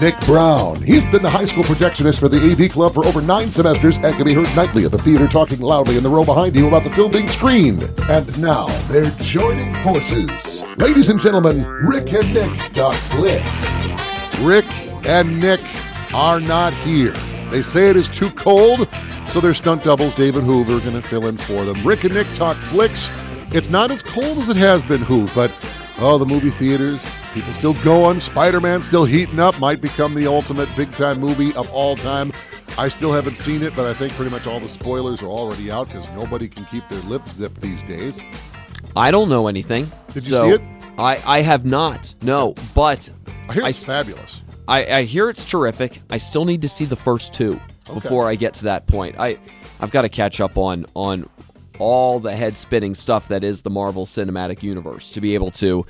Nick Brown. He's been the high school projectionist for the AV Club for over nine semesters and can be heard nightly at the theater talking loudly in the row behind you about the film being screened. And now they're joining forces. Ladies and gentlemen, Rick and Nick Talk Flicks. Rick and Nick are not here. They say it is too cold, so their stunt doubles, David Hoover, are going to fill in for them. Rick and Nick talk flicks. It's not as cold as it has been, Hoove, but oh, the movie theaters, people still going. Spider Man still heating up, might become the ultimate big time movie of all time. I still haven't seen it, but I think pretty much all the spoilers are already out because nobody can keep their lips zipped these days. I don't know anything. Did you so see it? I, I have not. No, but I hear it's s- fabulous. I, I hear it's terrific. I still need to see the first two before I get to that point. I I've got to catch up on on all the head spinning stuff that is the Marvel Cinematic Universe to be able to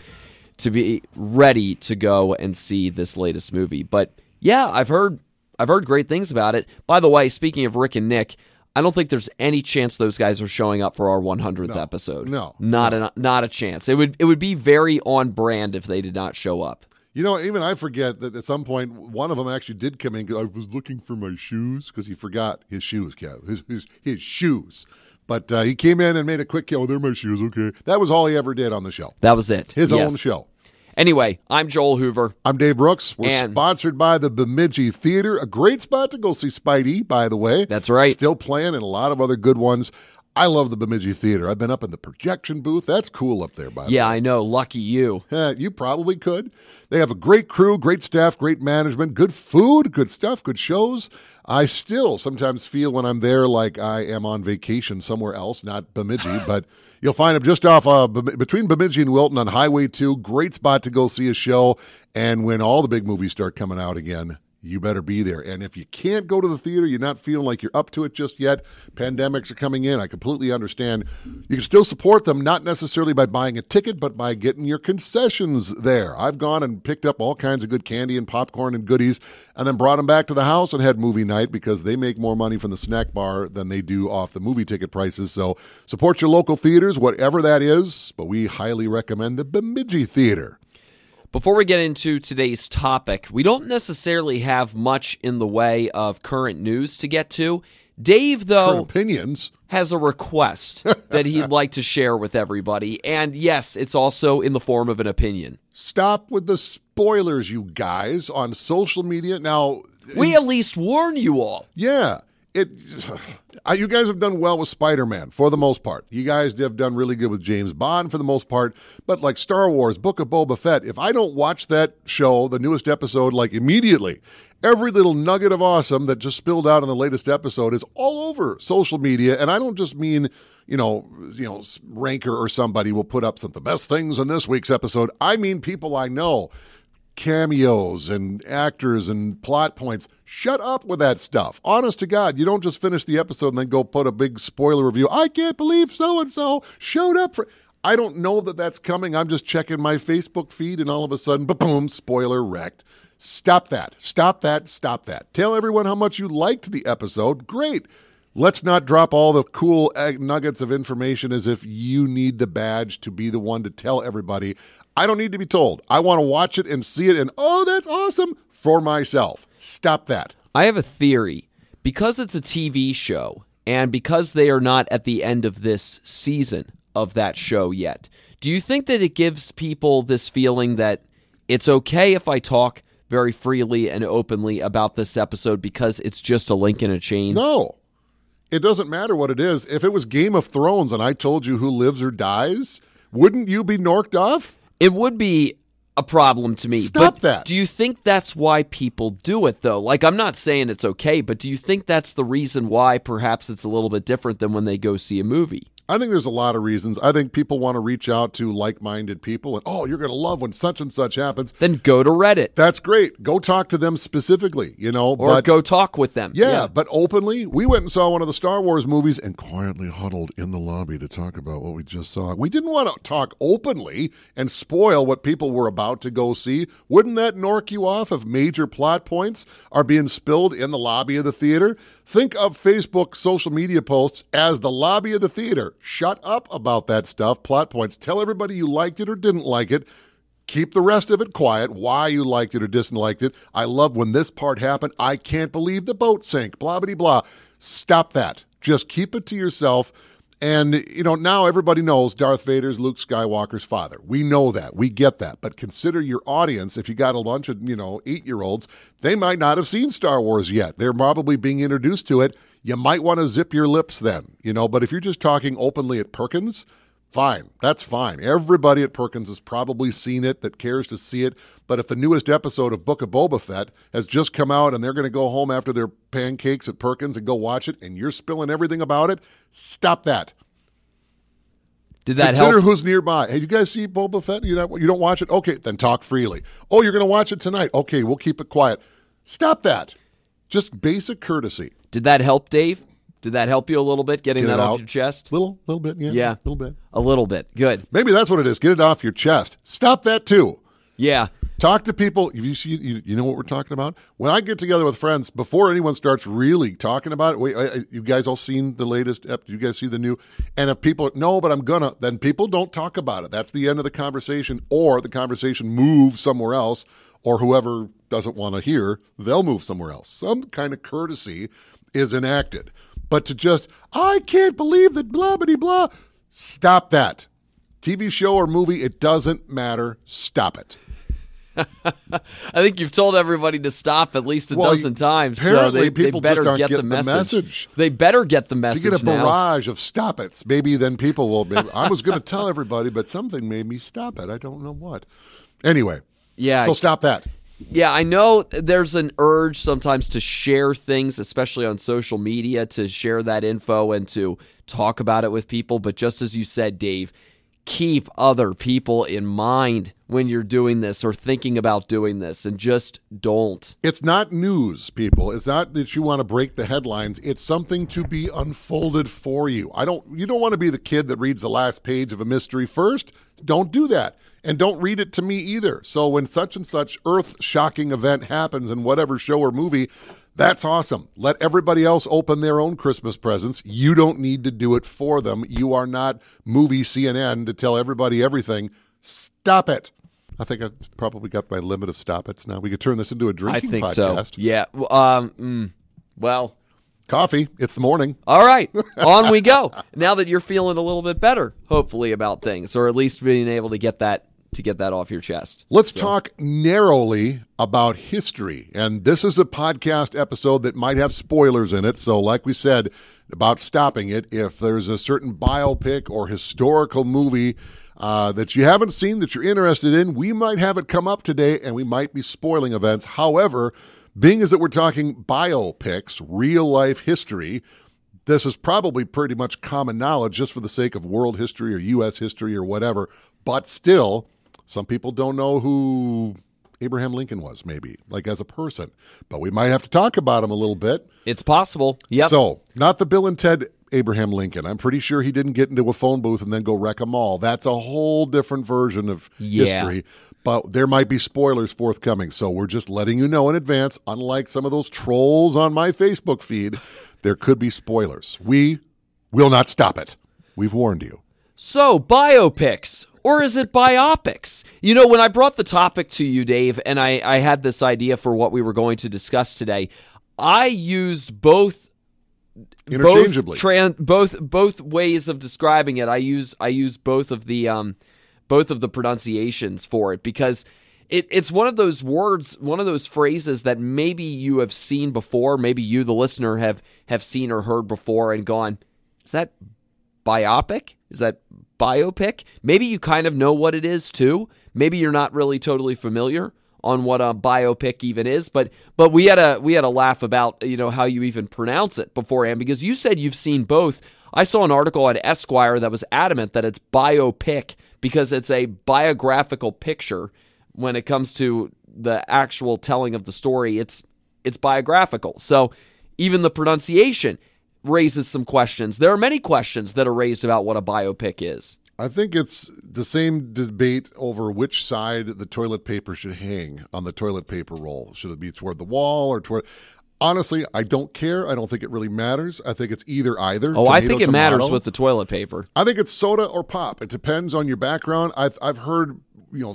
to be ready to go and see this latest movie. But yeah, I've heard I've heard great things about it. By the way, speaking of Rick and Nick, I don't think there's any chance those guys are showing up for our 100th episode. No. not a not a chance. It would it would be very on brand if they did not show up. You know, even I forget that at some point one of them actually did come in because I was looking for my shoes because he forgot his shoes, Kev, his his, his shoes. But uh, he came in and made a quick, kill. oh, they're my shoes, okay. That was all he ever did on the show, That was it. his Yes. own show. Anyway, I'm Joel Hoover. I'm Dave Brooks. We're And- sponsored by the Bemidji Theater, a great spot to go see Spidey, by the way. That's right. Still playing and a lot of other good ones. I love the Bemidji Theater. I've been up in the projection booth. That's cool up there, by the way. Yeah, I know. Lucky you. Eh, you probably could. They have a great crew, great staff, great management, good food, good stuff, good shows. I still sometimes feel when I'm there like I am on vacation somewhere else, not Bemidji, but you'll find them just off uh, between Bemidji and Wilton on Highway 2. Great spot to go see a show. And when all the big movies start coming out again, you better be there. And if you can't go to the theater, you're not feeling like you're up to it just yet, pandemics are coming in. I completely understand. You can still support them, not necessarily by buying a ticket, but by getting your concessions there. I've gone and picked up all kinds of good candy and popcorn and goodies and then brought them back to the house and had movie night because they make more money from the snack bar than they do off the movie ticket prices. So support your local theaters, whatever that is. But we highly recommend the Bemidji Theater. Before we get into today's topic, we don't necessarily have much in the way of current news to get to. Dave, though, opinions. has a request that he'd like to share with everybody. And yes, it's also in the form of an opinion. Stop with the spoilers, you guys, on social media. Now, We at least warn you all. yeah, it. You guys have done well with Spider Man for the most part. You guys have done really good with James Bond for the most part. But like Star Wars, Book of Boba Fett, if I don't watch that show, the newest episode, like immediately, every little nugget of awesome that just spilled out in the latest episode is all over social media. And I don't just mean you know, you know, Ranker or somebody will put up some of the best things in this week's episode. I mean, people I know, cameos and actors and plot points. Shut up with that stuff. Honest to God, you don't just finish the episode and then go put a big spoiler review. I can't believe so and so showed up for. I don't know that that's coming. I'm just checking my Facebook feed and all of a sudden, boom, spoiler wrecked. Stop that. Stop that. Stop that. Tell everyone how much you liked the episode. Great. Let's not drop all the cool eh, nuggets of information as if you need the badge to be the one to tell everybody. I don't need to be told. I want to watch it and see it and, oh, that's awesome for myself. Stop that. I have a theory. Because it's a TV show, and because they are not at the end of this season of that show yet, do you think that it gives people this feeling that it's okay if I talk very freely and openly about this episode because it's just a link in a chain? No. It doesn't matter what it is. If it was Game of Thrones and I told you who lives or dies, wouldn't you be norked off? It would be a problem to me. Stop but that. Do you think that's why people do it though? Like I'm not saying it's okay, but do you think that's the reason why perhaps it's a little bit different than when they go see a movie? I think there's a lot of reasons. I think people want to reach out to like-minded people, and oh, you're going to love when such and such happens. Then go to Reddit That's great. Go talk to them specifically. You know, or but go talk with them. yeah, but openly, we went and saw one of the Star Wars movies and quietly huddled in the lobby to talk about what we just saw. We didn't want to talk openly and spoil what people were about to go see. Wouldn't that nork you off if major plot points are being spilled in the lobby of the theater? Think of Facebook social media posts as the lobby of the theater. Shut up about that stuff, plot points. Tell everybody you liked it or didn't like it. Keep the rest of it quiet, why you liked it or disliked it. I love when this part happened. I can't believe the boat sank, blah, blah, blah. Stop that. Just keep it to yourself. And, you know, now everybody knows Darth Vader's Luke Skywalker's father. We know that. We get that. But consider your audience. If you got a bunch of, you know, eight year olds, they might not have seen Star Wars yet. They're probably being introduced to it. You might want to zip your lips then, you know. But if you're just talking openly at Perkins, Fine, that's fine. Everybody at Perkins has probably seen it that cares to see it. But if the newest episode of Book of Boba Fett has just come out and they're going to go home after their pancakes at Perkins and go watch it, and you're spilling everything about it, stop that. Did that Consider help? who's nearby. Hey, you guys see Boba Fett? You not, you don't watch it? Okay, then talk freely. Oh, you're going to watch it tonight? Okay, we'll keep it quiet. Stop that. Just basic courtesy. Did that help, Dave? Did that help you a little bit getting Get that off out. your chest? Little, little bit, yeah, Yeah. A little bit. A little bit. Good. Maybe that's what it is. Get it off your chest. Stop that too. Yeah. Talk to people. You see, you, you know what we're talking about. When I get together with friends, before anyone starts really talking about it, wait, I, you guys all seen the latest? You guys see the new? And if people no, but I'm gonna, then people don't talk about it. That's the end of the conversation, or the conversation moves somewhere else, or whoever doesn't want to hear, they'll move somewhere else. Some kind of courtesy is enacted, but to just I can't believe that blah blah blah. Stop that. TV show or movie, it doesn't matter. Stop it. I think you've told everybody to stop at least a Well, dozen times. Apparently they, they people better just aren't get the getting the message. message. They better get the message you get a now. barrage of stop it's, maybe then people will. Maybe, I was going to tell everybody, but something made me stop it. I don't know what. Anyway, Yeah. so stop that. Yeah, I know there's an urge sometimes to share things, especially on social media, to share that info and to talk about it with people. But just as you said, Dave, keep other people in mind when you're doing this or thinking about doing this and just don't. It's not news, people. It's not that you want to break the headlines. It's something to be unfolded for you. I don't. You don't want to be the kid that reads the last page of a mystery first. Don't do that, and don't read it to me either. So when such and such earth-shocking event happens in whatever show or movie, that's awesome. Let everybody else open their own Christmas presents. You don't need to do it for them. You are not movie CNN to tell everybody everything. Stop it. I think I've probably got my limit of stop it's now. We could turn this into a drinking I think podcast. so. Yeah. Um. mm, well. Coffee. It's the morning. All right, on we go. Now that you're feeling a little bit better, hopefully about things, or at least being able to get that to get that off your chest. Let's talk narrowly about history. And this is a podcast episode that might have spoilers in it. So, like we said about stopping it, if there's a certain biopic or historical movie uh, that you haven't seen that you're interested in, we might have it come up today and we might be spoiling events. However, being as that we're talking biopics, real life history, this is probably pretty much common knowledge just for the sake of world history or U.S. history or whatever. But still, some people don't know who Abraham Lincoln was, maybe, like as a person. But we might have to talk about him a little bit. It's possible. Yeah. So, not the Bill and Ted Abraham Lincoln. I'm pretty sure he didn't get into a phone booth and then go wreck a mall. That's a whole different version of Yeah. history. But there might be spoilers forthcoming. So we're just letting you know in advance, unlike some of those trolls on my Facebook feed, there could be spoilers. We will not stop it. We've warned you. So, biopics, or is it biopics? You know, when I brought the topic to you, Dave, and I, I had this idea for what we were going to discuss today, I used both Interchangeably. both tran- both both ways of describing it. I use I use both of the um both of the pronunciations for it because it, it's one of those words, one of those phrases that maybe you have seen before, maybe you, the listener, have have seen or heard before and gone, is that biopic? Is that biopic? Maybe you kind of know what it is too. Maybe you're not really totally familiar on what a biopic even is, but but we had a we had a laugh about you know how you even pronounce it beforehand because you said you've seen both. I saw an article on Esquire that was adamant that it's biopic because it's a biographical picture when it comes to the actual telling of the story. It's it's biographical. So even the pronunciation raises some questions. There are many questions that are raised about what a biopic is. I think it's the same debate over which side the toilet paper should hang on the toilet paper roll. Should it be toward the wall or toward Honestly, I don't care. I don't think it really matters. I think it's either either. Oh, I think it tomato. matters with the toilet paper. I think it's soda or pop. It depends on your background. I've I've heard you know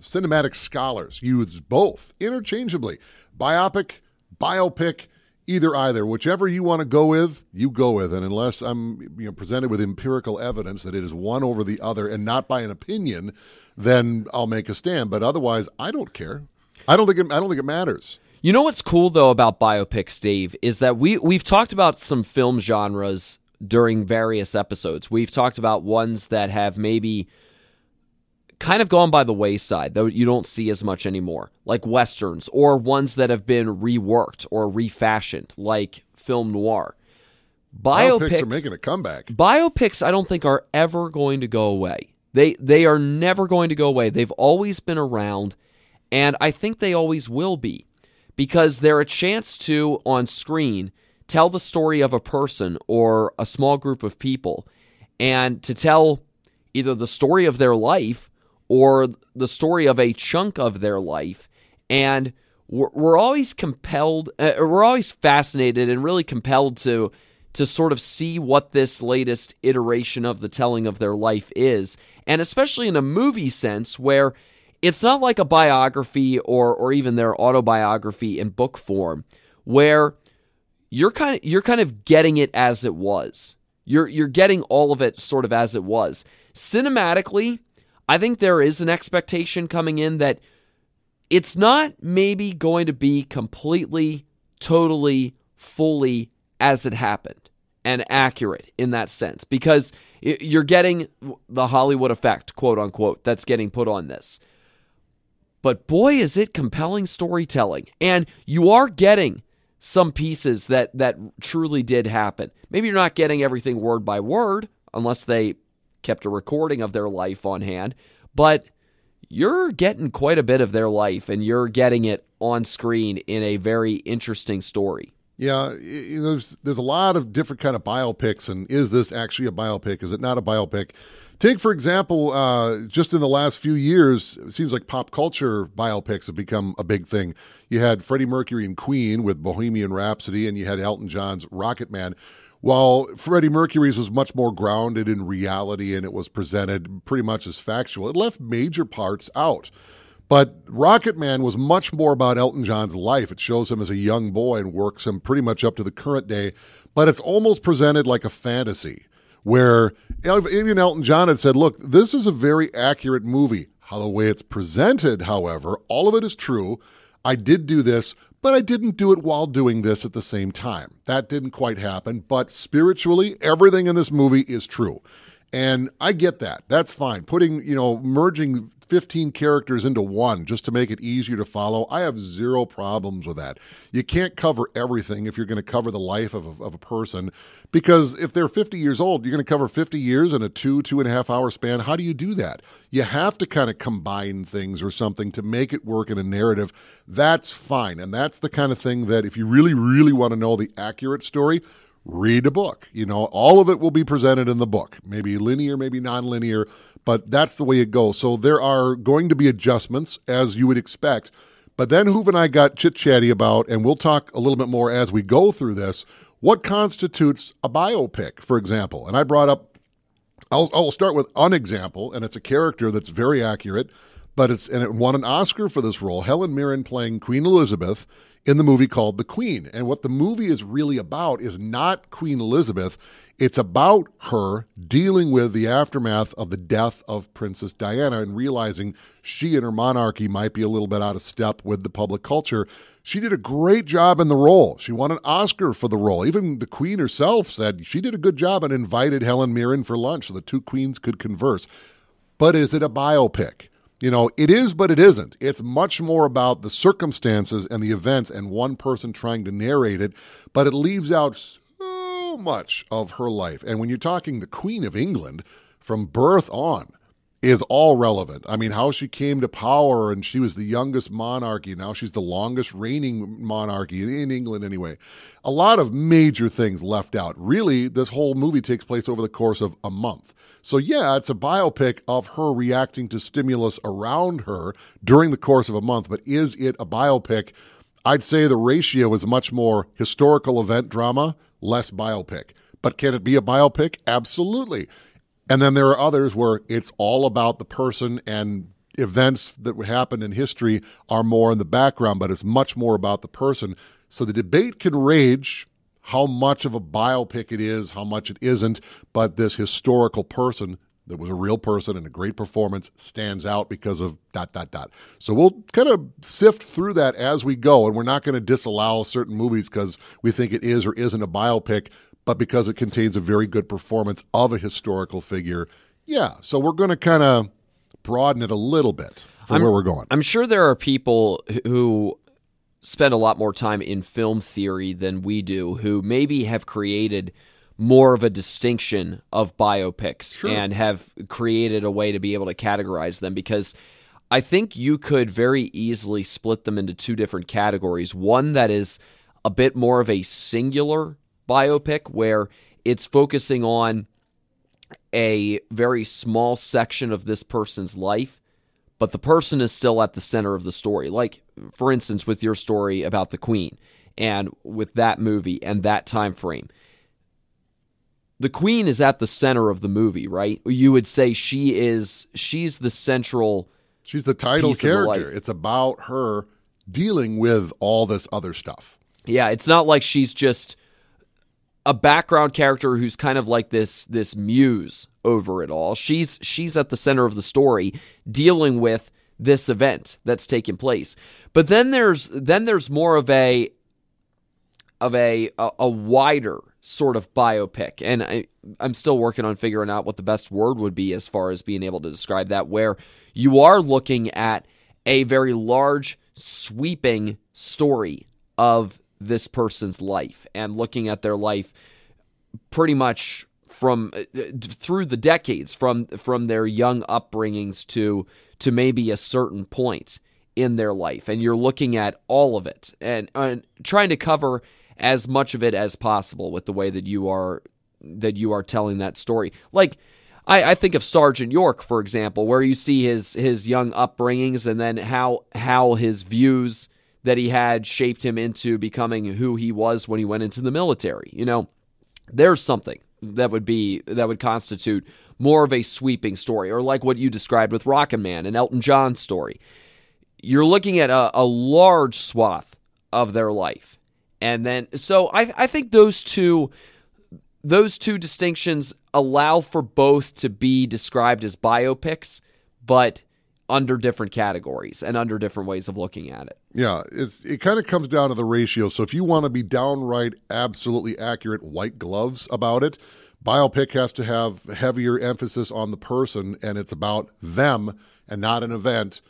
cinematic scholars use both interchangeably. Biopic, biopic, either either, whichever you want to go with, you go with. And unless I'm you know presented with empirical evidence that it is one over the other and not by an opinion, then I'll make a stand. But otherwise, I don't care. I don't think it, I don't think it matters. You know what's cool though about biopics, Dave, is that we we've talked about some film genres during various episodes. We've talked about ones that have maybe kind of gone by the wayside, though you don't see as much anymore, like westerns, or ones that have been reworked or refashioned, like film noir. Biopics, biopics are making a comeback. Biopics, I don't think, are ever going to go away. They they are never going to go away. They've always been around, and I think they always will be because they're a chance to, on screen, tell the story of a person or a small group of people and to tell either the story of their life or the story of a chunk of their life. And we're, we're always compelled, uh, we're always fascinated and really compelled to to sort of see what this latest iteration of the telling of their life is. And especially in a movie sense where it's not like a biography or or even their autobiography in book form where you're kind of you're kind of getting it as it was. You're you're getting all of it sort of as it was. Cinematically, I think there is an expectation coming in that it's not maybe going to be completely, totally, fully as it happened and accurate in that sense because you're getting the Hollywood effect, quote unquote, that's getting put on this. But boy, is it compelling storytelling. And you are getting some pieces that, that truly did happen. Maybe you're not getting everything word by word, unless they kept a recording of their life on hand, but you're getting quite a bit of their life and you're getting it on screen in a very interesting story. Yeah, there's there's a lot of different kind of biopics, and is this actually a biopic? Is it not a biopic? Take, for example, uh, just in the last few years, it seems like pop culture biopics have become a big thing. You had Freddie Mercury and Queen with Bohemian Rhapsody, and you had Elton John's Rocket Man. While Freddie Mercury's was much more grounded in reality and it was presented pretty much as factual, it left major parts out. But Rocket Man was much more about Elton John's life. It shows him as a young boy and works him pretty much up to the current day, but it's almost presented like a fantasy where even Elton John had said, look, this is a very accurate movie. How the way it's presented, however, all of it is true. I did do this, but I didn't do it while doing this at the same time. That didn't quite happen, but spiritually, everything in this movie is true. And I get that. That's fine. Putting, you know, merging 15 characters into one just to make it easier to follow. I have zero problems with that. You can't cover everything if you're going to cover the life of a, of a person because if they're 50 years old, you're going to cover 50 years in a two, two and a half hour span. How do you do that? You have to kind of combine things or something to make it work in a narrative. That's fine. And that's the kind of thing that if you really, really want to know the accurate story, read a book. You know, all of it will be presented in the book, maybe linear, maybe nonlinear, but that's the way it goes. So there are going to be adjustments as you would expect. But then Hoove and I got chit chatty about, and we'll talk a little bit more as we go through this, what constitutes a biopic, for example. And I brought up, I'll, I'll start with an example, and it's a character that's very accurate, but it's, and it won an Oscar for this role. Helen Mirren playing Queen Elizabeth in the movie called The Queen. And what the movie is really about is not Queen Elizabeth, it's about her dealing with the aftermath of the death of Princess Diana and realizing she and her monarchy might be a little bit out of step with the public culture. She did a great job in the role. She won an Oscar for the role. Even the Queen herself said she did a good job and invited Helen Mirren for lunch so the two queens could converse. But is it a biopic? You know, it is, but it isn't. It's much more about the circumstances and the events and one person trying to narrate it, but it leaves out so much of her life. And when you're talking the Queen of England from birth on, is all relevant. I mean, how she came to power and she was the youngest monarchy. Now she's the longest reigning monarchy in England, anyway. A lot of major things left out. Really, this whole movie takes place over the course of a month. So, yeah, it's a biopic of her reacting to stimulus around her during the course of a month, but is it a biopic? I'd say the ratio is much more historical event drama, less biopic. But can it be a biopic? Absolutely. And then there are others where it's all about the person and events that happened in history are more in the background, but it's much more about the person. So the debate can rage how much of a biopic it is, how much it isn't, but this historical person that was a real person and a great performance stands out because of dot dot dot. So we'll kind of sift through that as we go, and we're not going to disallow certain movies because we think it is or isn't a biopic but because it contains a very good performance of a historical figure. Yeah, so we're going to kind of broaden it a little bit for I'm, where we're going. I'm sure there are people who spend a lot more time in film theory than we do who maybe have created more of a distinction of biopics Sure. and have created a way to be able to categorize them because I think you could very easily split them into two different categories. One that is a bit more of a singular biopic where it's focusing on a very small section of this person's life, but the person is still at the center of the story. Like, for instance, with your story about the Queen and with that movie and that time frame. The Queen is at the center of the movie, right? You would say she is she's the central She's the title of the character. It's about her dealing with all this other stuff. Yeah, it's not like she's just a background character who's kind of like this this muse over it all. She's she's at the center of the story dealing with this event that's taking place. But then there's then there's more of a of a a, a wider sort of biopic and I, i'm still working on figuring out what the best word would be as far as being able to describe that where you are looking at a very large sweeping story of this person's life and looking at their life pretty much from uh, through the decades from from their young upbringings to to maybe a certain point in their life. And you're looking at all of it and, and trying to cover as much of it as possible with the way that you are that you are telling that story. Like I, I think of Sergeant York, for example, where you see his his young upbringings and then how how his views that he had shaped him into becoming who he was when he went into the military. You know, there's something that would be that would constitute more of a sweeping story, or like what you described with Rocket Man and Elton John's story. You're looking at a, a large swath of their life, and then so I, I think those two those two distinctions allow for both to be described as biopics, but under different categories and under different ways of looking at it. Yeah, it's it kind of comes down to the ratio. So if you want to be downright absolutely accurate white gloves about it, biopic has to have heavier emphasis on the person and it's about them and not an event.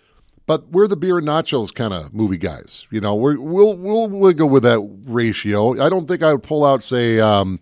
But we're the beer and nachos kind of movie guys. You know, we're, we'll we'll we'll go with that ratio. I don't think I would pull out say um,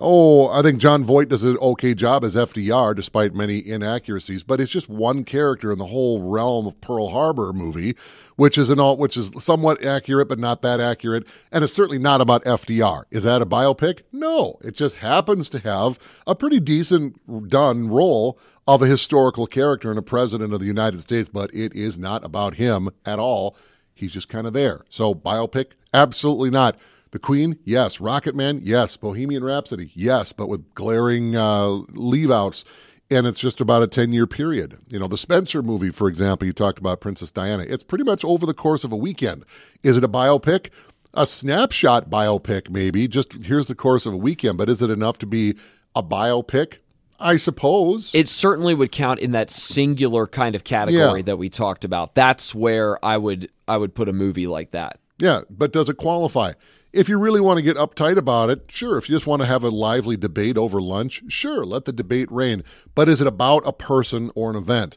Oh, I think Jon Voight does an okay job as FDR, despite many inaccuracies. But it's just one character in the whole realm of Pearl Harbor movie, which is an all, which is somewhat accurate, but not that accurate, and it's certainly not about FDR. Is that a biopic? No, it just happens to have a pretty decent done role of a historical character and a president of the United States, but it is not about him at all. He's just kind of there. So biopic, absolutely not. The Queen, yes. Rocket Man, yes. Bohemian Rhapsody, yes, but with glaring uh, leave outs. And it's just about a 10 year period. You know, the Spencer movie, for example, you talked about Princess Diana. It's pretty much over the course of a weekend. Is it a biopic? A snapshot biopic, maybe. Just here's the course of a weekend. But is it enough to be a biopic? I suppose. It certainly would count in that singular kind of category Yeah. that we talked about. That's where I would I would put a movie like that. Yeah, but does it qualify? If you really want to get uptight about it, sure. If you just want to have a lively debate over lunch, sure, let the debate reign. But is it about a person or an event?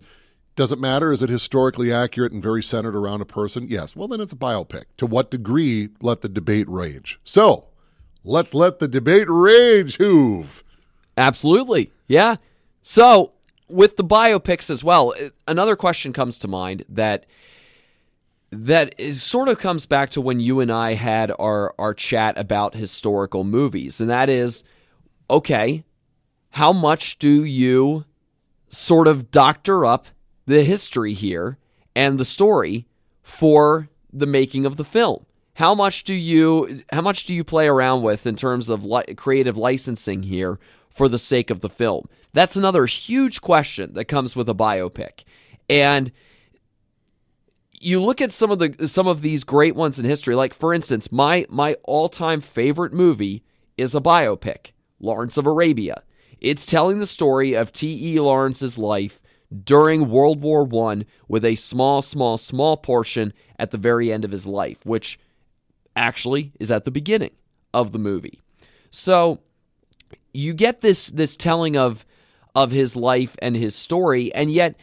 Does it matter? Is it historically accurate and very centered around a person? Yes. Well, then it's a biopic. To what degree let the debate rage? So, Let's let the debate rage, Hoove. Absolutely. Yeah. So, with the biopics as well, eh, another question comes to mind that that is, sort of comes back to when you and I had our our chat about historical movies, and that is okay, how much do you sort of doctor up the history here and the story for the making of the film? How much do you how much do you play around with in terms of li- creative licensing here for the sake of the film? That's another huge question that comes with a biopic. And you look at some of the some of these great ones in history like for instance, my my all-time favorite movie is a biopic, Lawrence of Arabia. It's telling the story of T.E. Lawrence's life during World War I with a small, small, small portion at the very end of his life, which actually is at the beginning of the movie. So you get this this telling of of his life and his story, and yet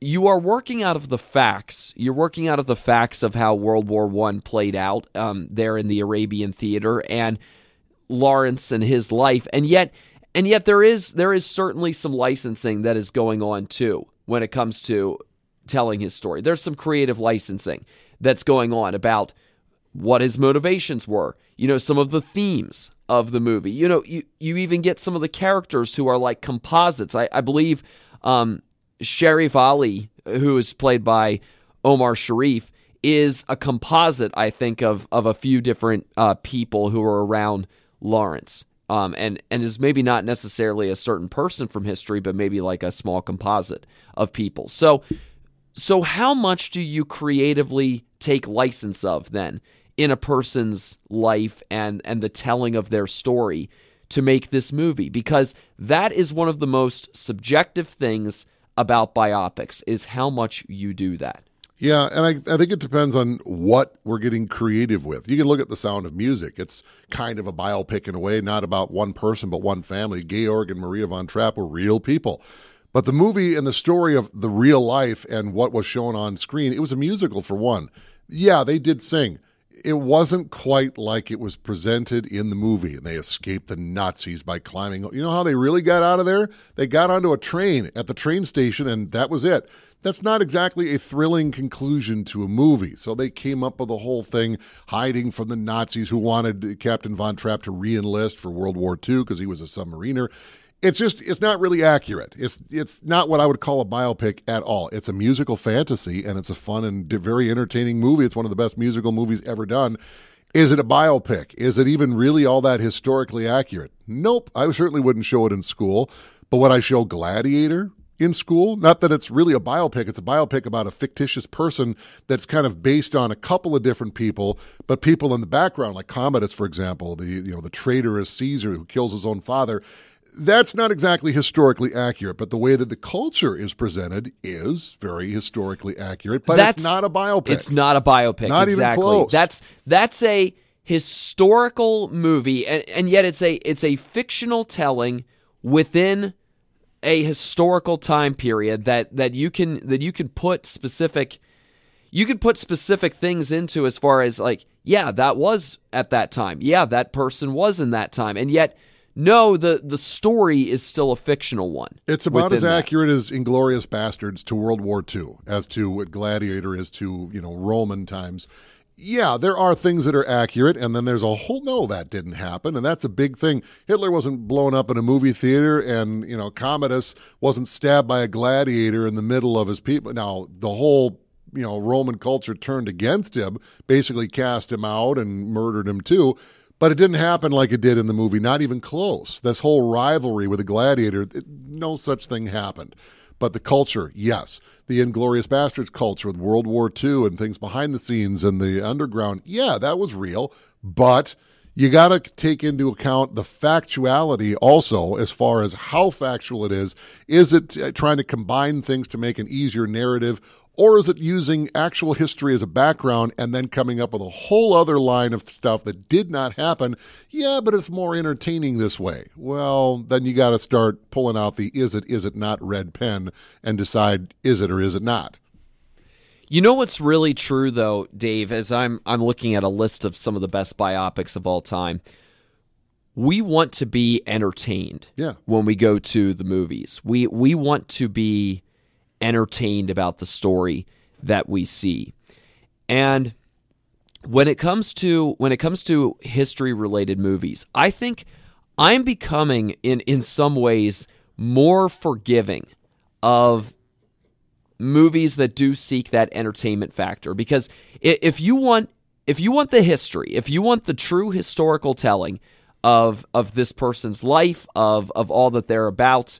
you are working out of the facts. You're working out of the facts of how World War One played out um, there in the Arabian theater and Lawrence and his life, and yet and yet there is there is certainly some licensing that is going on too when it comes to telling his story. There's some creative licensing that's going on about what his motivations were, you know, some of the themes of the movie. You know, you, you even get some of the characters who are like composites. I, I believe um, Sharif Ali, who is played by Omar Sharif, is a composite, I think, of, of a few different uh, people who are around Lawrence. Um, and, and is maybe not necessarily a certain person from history, but maybe like a small composite of people. So, so how much do you creatively take license of then in a person's life and and the telling of their story to make this movie because that is one of the most subjective things about biopics is how much you do that. Yeah, and I, I think it depends on what we're getting creative with. You can look at the sound of music. It's kind of a biopic in a way, not about one person, but one family. Georg and Maria von Trapp were real people. But the movie and the story of the real life and what was shown on screen, it was a musical for one. Yeah, they did sing it wasn't quite like it was presented in the movie and they escaped the Nazis by climbing. You know how they really got out of there? They got onto a train at the train station and that was it. That's not exactly a thrilling conclusion to a movie. So they came up with the whole thing hiding from the Nazis who wanted Captain Von Trapp to reenlist for World War II because he was a submariner it's just it's not really accurate. It's it's not what I would call a biopic at all. It's a musical fantasy and it's a fun and very entertaining movie. It's one of the best musical movies ever done. Is it a biopic? Is it even really all that historically accurate? Nope. I certainly wouldn't show it in school. But would I show Gladiator in school? Not that it's really a biopic. It's a biopic about a fictitious person that's kind of based on a couple of different people, but people in the background, like Commodus, for example, the you know the traitorous Caesar who kills his own father that's not exactly historically accurate, but the way that the culture is presented is very historically accurate. But that's, it's not a biopic. It's not a biopic. Not exactly. even close. That's that's a historical movie, and, and yet it's a it's a fictional telling within a historical time period that that you can that you can put specific you could put specific things into as far as like yeah that was at that time yeah that person was in that time and yet no, the the story is still a fictional one. It's about as accurate as Inglourious Basterds to World War II, as to what Gladiator is to you know Roman times. Yeah, there are things that are accurate, and then there's a whole no that didn't happen, and that's a big thing. Hitler wasn't blown up in a movie theater, and you know Commodus wasn't stabbed by a gladiator in the middle of his people. Now the whole you know Roman culture turned against him, basically cast him out and murdered him too. But it didn't happen like it did in the movie, not even close. This whole rivalry with the gladiator, it, no such thing happened. But the culture, yes. The Inglourious Basterds culture with World War II and things behind the scenes and the underground, yeah, that was real. But you got to take into account the factuality also as far as how factual it is. Is it uh, trying to combine things to make an easier narrative or is it using actual history as a background and then coming up with a whole other line of stuff that did not happen? Yeah, but it's more entertaining this way. Well, then you got to start pulling out the is it, is it not red pen and decide is it or is it not. You know what's really true though, Dave, as I'm I'm looking at a list of some of the best biopics of all time. we want to be entertained. Yeah. When we go to the movies, we we want to be entertained about the story that we see, and when it comes to when it comes to history related movies, I think I'm becoming in in some ways more forgiving of movies that do seek that entertainment factor. Because if you want if you want the history, if you want the true historical telling of of this person's life, of of all that they're about,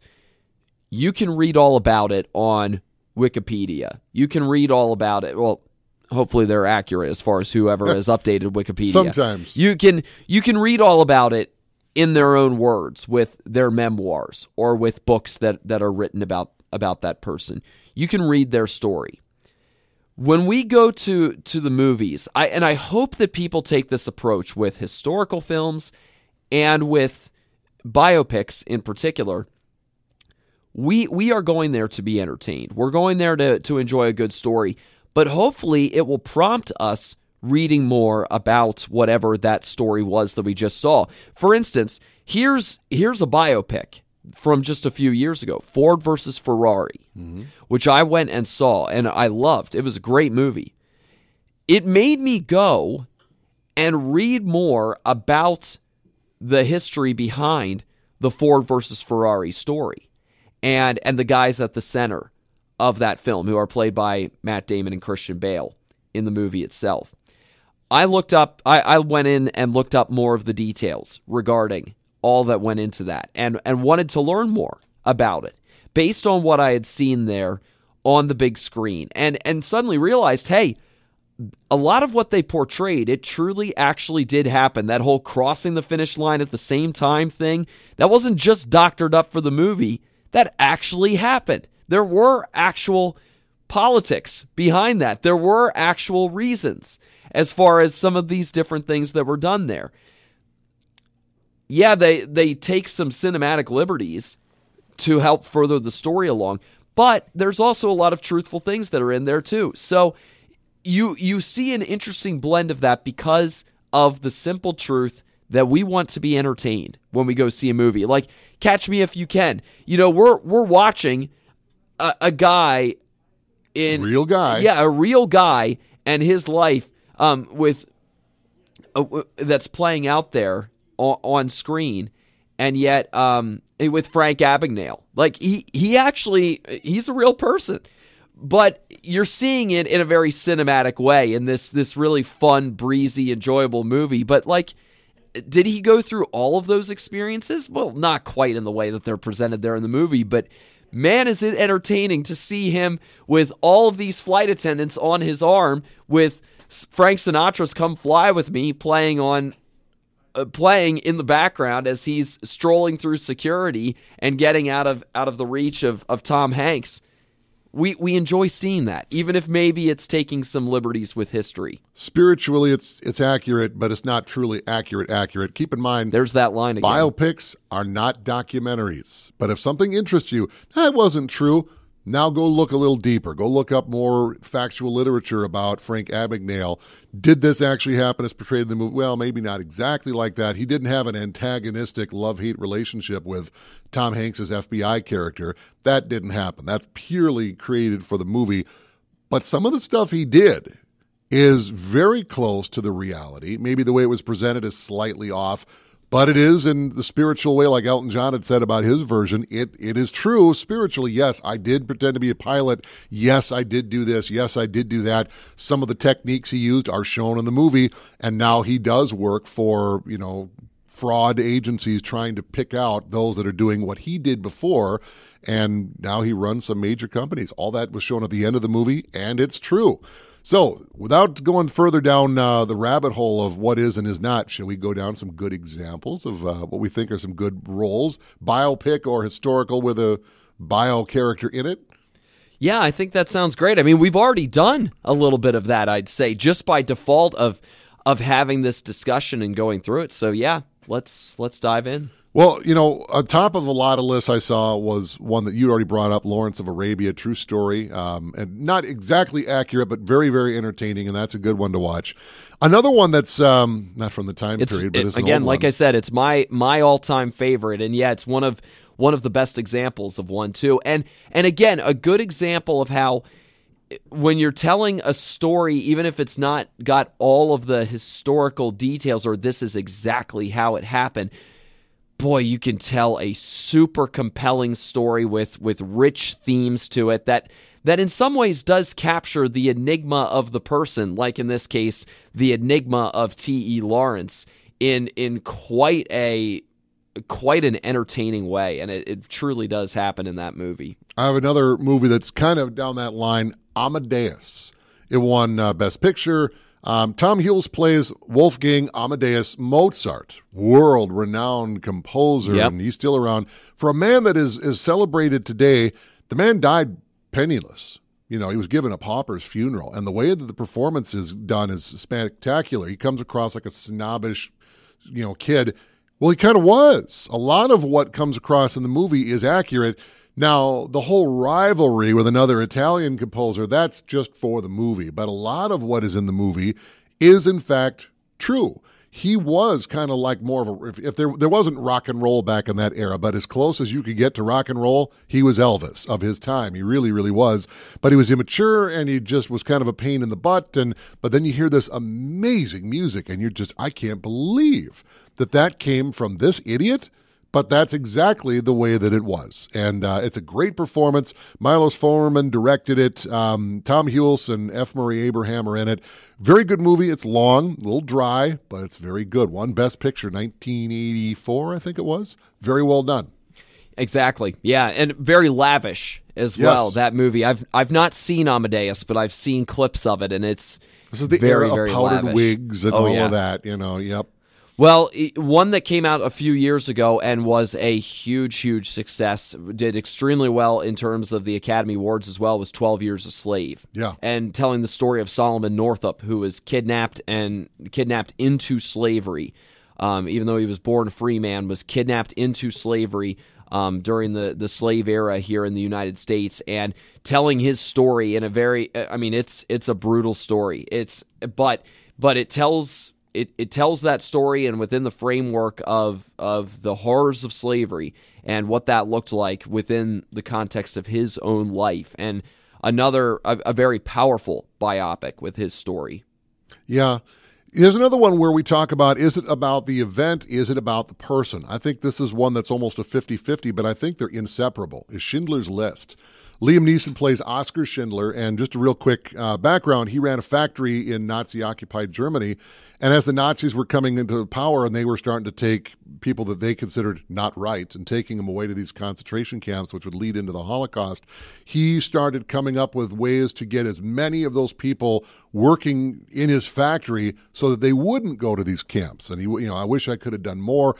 you can read all about it on Wikipedia. You can read all about it. Well, hopefully they're accurate as far as whoever has updated Wikipedia. Sometimes. You can you can read all about it in their own words with their memoirs or with books that that are written about about that person. You can read their story. When we go to to the movies, I and I hope that people take this approach with historical films and with biopics in particular. We we are going there to be entertained. We're going there to to enjoy a good story, but hopefully it will prompt us reading more about whatever that story was that we just saw. For instance, here's here's a biopic from just a few years ago, Ford versus Ferrari, mm-hmm. which I went and saw and I loved. It was a great movie. It made me go and read more about the history behind the Ford versus Ferrari story and and the guys at the center of that film who are played by Matt Damon and Christian Bale in the movie itself. I looked up I, I went in and looked up more of the details regarding all that went into that and and wanted to learn more about it based on what I had seen there on the big screen and and suddenly realized hey a lot of what they portrayed, it truly actually did happen. That whole crossing the finish line at the same time thing, that wasn't just doctored up for the movie. That actually happened. There were actual politics behind that. There were actual reasons as far as some of these different things that were done there. Yeah, they they take some cinematic liberties to help further the story along, but there's also a lot of truthful things that are in there too. So you you see an interesting blend of that because of the simple truth that we want to be entertained when we go see a movie. Like Catch Me If You Can. You know, we're we're watching a, a guy in real guy. Yeah, a real guy and his life um, with uh, that's playing out there on, on screen, and yet um, with Frank Abagnale, like he he actually he's a real person but you're seeing it in a very cinematic way in this this really fun, breezy, enjoyable movie. But like, did he go through all of those experiences? Well, not quite in the way that they're presented there in the movie, but man, is it entertaining to see him with all of these flight attendants on his arm with Frank Sinatra's "Come Fly with Me" playing on. Uh, playing in the background as he's strolling through security and getting out of out of the reach of, of Tom Hanks we we enjoy seeing that, even if maybe it's taking some liberties with history. Spiritually, it's it's accurate, but it's not truly accurate. Accurate. Keep in mind, there's that line again. Biopics are not documentaries, but if something interests you, that wasn't true. Now go look a little deeper. Go look up more factual literature about Frank Abagnale. Did this actually happen as portrayed in the movie? Well, maybe not exactly like that. He didn't have an antagonistic love hate relationship with Tom Hanks's FBI character. That didn't happen. That's purely created for the movie. But some of the stuff he did is very close to the reality. Maybe the way it was presented is slightly off but it is in the spiritual way, like Elton John had said about his version. It it is true spiritually. Yes, I did pretend to be a pilot. Yes, I did do this. Yes, I did do that. Some of the techniques he used are shown in the movie, and now he does work for you know fraud agencies trying to pick out those that are doing what he did before. And now he runs some major companies. All that was shown at the end of the movie, and it's true. So, without going further down uh, the rabbit hole of what is and is not, shall we go down some good examples of uh, what we think are some good roles, biopic or historical with a bio character in it? Yeah, I think that sounds great. I mean, we've already done a little bit of that, I'd say, just by default of of having this discussion and going through it. So, yeah, let's let's dive in. Well, you know, on top of a lot of lists I saw was one that you already brought up, Lawrence of Arabia, true story, um, and not exactly accurate, but very, very entertaining, and that's a good one to watch. Another one that's um, not from the time It's period, but it- again, like one. I said, it's my my all time favorite, and yeah, it's one of one of the best examples of one too. And and again, a good example of how when you're telling a story, even if it's not got all of the historical details or this is exactly how it happened, boy, you can tell a super compelling story with with rich themes to it that that in some ways does capture the enigma of the person, like in this case, the enigma of T.E. Lawrence in in quite a quite an entertaining way, and it, it truly does happen in that movie. I have another movie that's kind of down that line, Amadeus. It won uh, Best Picture. Um, Tom Hulce plays Wolfgang Amadeus Mozart, world renowned composer, Yep. and he's still around. For a man that is, is celebrated today, the man died penniless. You know, he was given a pauper's funeral, and the way that the performance is done is spectacular. He comes across like a snobbish, you know, kid. Well, he kind of was. A lot of what comes across in the movie is accurate. Now, the whole rivalry with another Italian composer, that's just for the movie. But a lot of what is in the movie is, in fact, true. He was kind of like more of a, if, if there, there wasn't rock and roll back in that era, but as close as you could get to rock and roll, he was Elvis of his time. He really, really was. But he was immature and he just was kind of a pain in the butt. And, but then you hear this amazing music and you're just, I can't believe that that came from this idiot but that's exactly the way that it was. And uh, it's a great performance. Milos Forman directed it. Um, Tom Hulce and F. Murray Abraham are in it. Very good movie. It's long, a little dry, but it's very good. Won Best Picture, 1984, I think it was. Very well done. Exactly. Yeah, and very lavish as Yes. well. That movie. I've I've not seen Amadeus, but I've seen clips of it, and it's This is the very era very of powdered lavish. wigs and Oh, all yeah. of that. You know, yep. Well, one that came out a few years ago and was a huge, huge success, did extremely well in terms of the Academy Awards as well, was 12 Years a Slave. Yeah. And telling the story of Solomon Northup, who was kidnapped and kidnapped into slavery. Um, even though he was born a free man, was kidnapped into slavery um, during the, the slave era here in the United States, and telling his story in a very, I mean, it's it's a brutal story. It's but but it tells it, it tells that story and within the framework of of the horrors of slavery and what that looked like within the context of his own life and another a, a very powerful biopic with his story Yeah. There's another one where we talk about is it about the event? Is it about the person? I think this is one that's almost a 50 50, but I think they're inseparable. Is Schindler's List. Liam Neeson plays Oscar Schindler, and just a real quick uh, background he ran a factory in Nazi occupied Germany. And as the Nazis were coming into power and they were starting to take people that they considered not right and taking them away to these concentration camps, which would lead into the Holocaust, he started coming up with ways to get as many of those people working in his factory so that they wouldn't go to these camps. And he, you know, I wish I could have done more.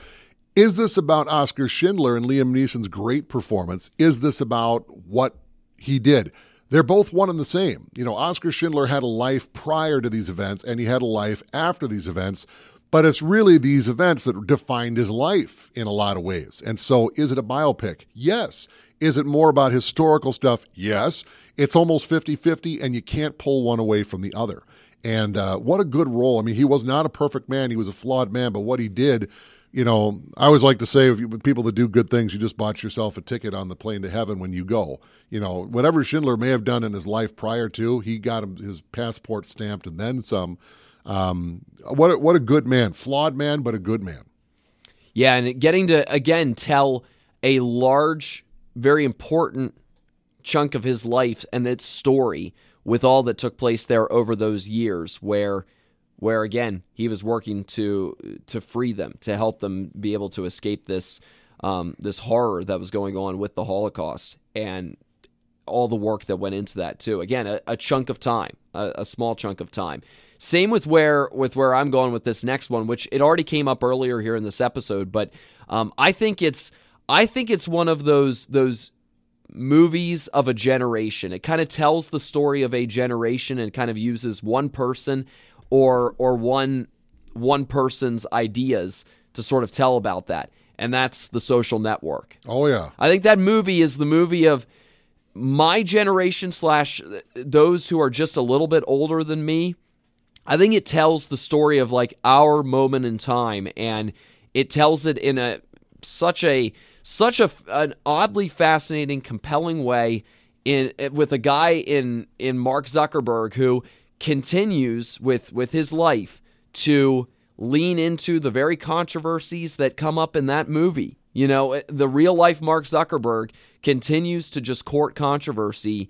Is this about Oscar Schindler and Liam Neeson's great performance? Is this about what he did? They're both one and the same. You know, Oscar Schindler had a life prior to these events and he had a life after these events, but it's really these events that defined his life in a lot of ways. And so, is it a biopic? Yes. Is it more about historical stuff? Yes. It's almost 50 50, and you can't pull one away from the other. And uh, what a good role. I mean, he was not a perfect man, he was a flawed man, but what he did you know, I always like to say, if you, with people that do good things, you just bought yourself a ticket on the plane to heaven when you go. You know, whatever Schindler may have done in his life prior to, he got his passport stamped and then some. Um, what what a good man, flawed man, but a good man. yeah and getting to again tell a large very important chunk of his life and its story with all that took place there over those years where where again he was working to to free them to help them be able to escape this um, this horror that was going on with the Holocaust and all the work that went into that too. Again, a, a chunk of time, a, a small chunk of time. Same with where with where I'm going with this next one, which it already came up earlier here in this episode, but um, I think it's I think it's one of those those movies of a generation. It kind of tells the story of a generation and kind of uses one person or or one one person's ideas to sort of tell about that. and that's The Social Network. Oh yeah. I think that movie is the movie of my generation slash those who are just a little bit older than me. I think it tells the story of like our moment in time, and it tells it in a such a such a an oddly fascinating, compelling way. In with a guy in in Mark Zuckerberg who continues with with his life to lean into the very controversies that come up in that movie. You know, eh, the real life Mark Zuckerberg continues to just court controversy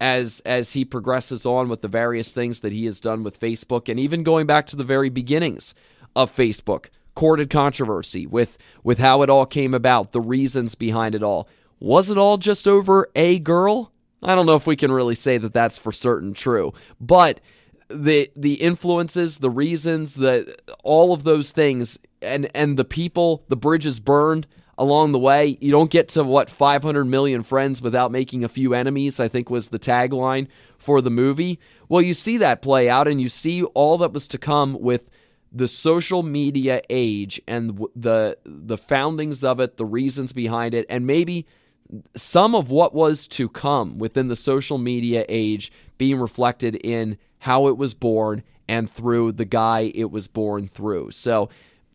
as as he progresses on with the various things that he has done with Facebook and even going back to the very beginnings of Facebook. Courted controversy with with how it all came about the reasons behind it all. Was it all just over a girl I don't know if we can really say that that's for certain true but the the influences the reasons the all of those things and and the people the bridges burned along the way. You don't get to what 500 million friends without making a few enemies, I think was the tagline for the movie. Well, you see that play out and you see all that was to come with the social media age and the the foundings of it, the reasons behind it, and maybe some of what was to come within the social media age being reflected in how it was born and through the guy it was born through. So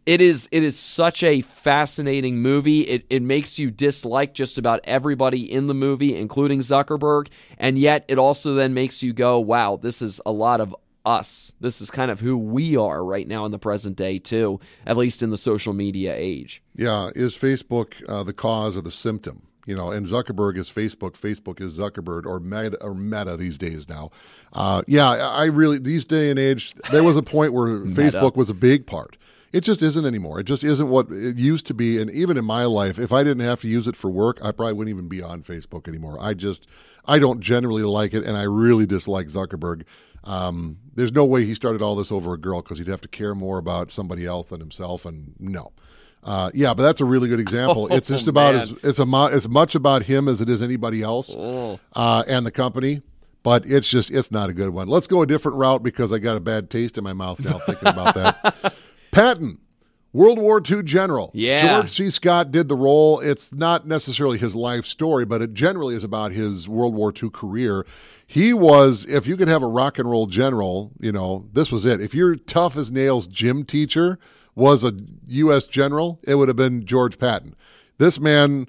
it is it is such a fascinating movie. It it makes you dislike just about everybody in the movie, including Zuckerberg, and yet it also then makes you go, "Wow, this is a lot of us. This is kind of who we are right now in the present day, too, at least in the social media age." Yeah, is Facebook uh, the cause or the symptom? You know, and Zuckerberg is Facebook. Facebook is Zuckerberg or Meta, or Meta these days now. Uh, yeah, I really these day and age, there was a point where Facebook was a big part it just isn't anymore. It just isn't what it used to be. And even in my life, if I didn't have to use it for work, I probably wouldn't even be on Facebook anymore. I just, I don't generally like it, and I really dislike Zuckerberg. Um, there's no way he started all this over a girl because he'd have to care more about somebody else than himself. And no. Uh, yeah, but that's a really good example. Oh, it's just about as it's a, as much about him as it is anybody else oh. uh, and the company. But it's just it's not a good one. Let's go a different route because I got a bad taste in my mouth now thinking about that. Patton, World War II general. Yeah. George C. Scott did the role. It's not necessarily his life story, but it generally is about his World War II career. He was, if you could have a rock and roll general, you know, this was it. If you're tough as nails gym teacher was a U.S. general, it would have been George Patton. This man,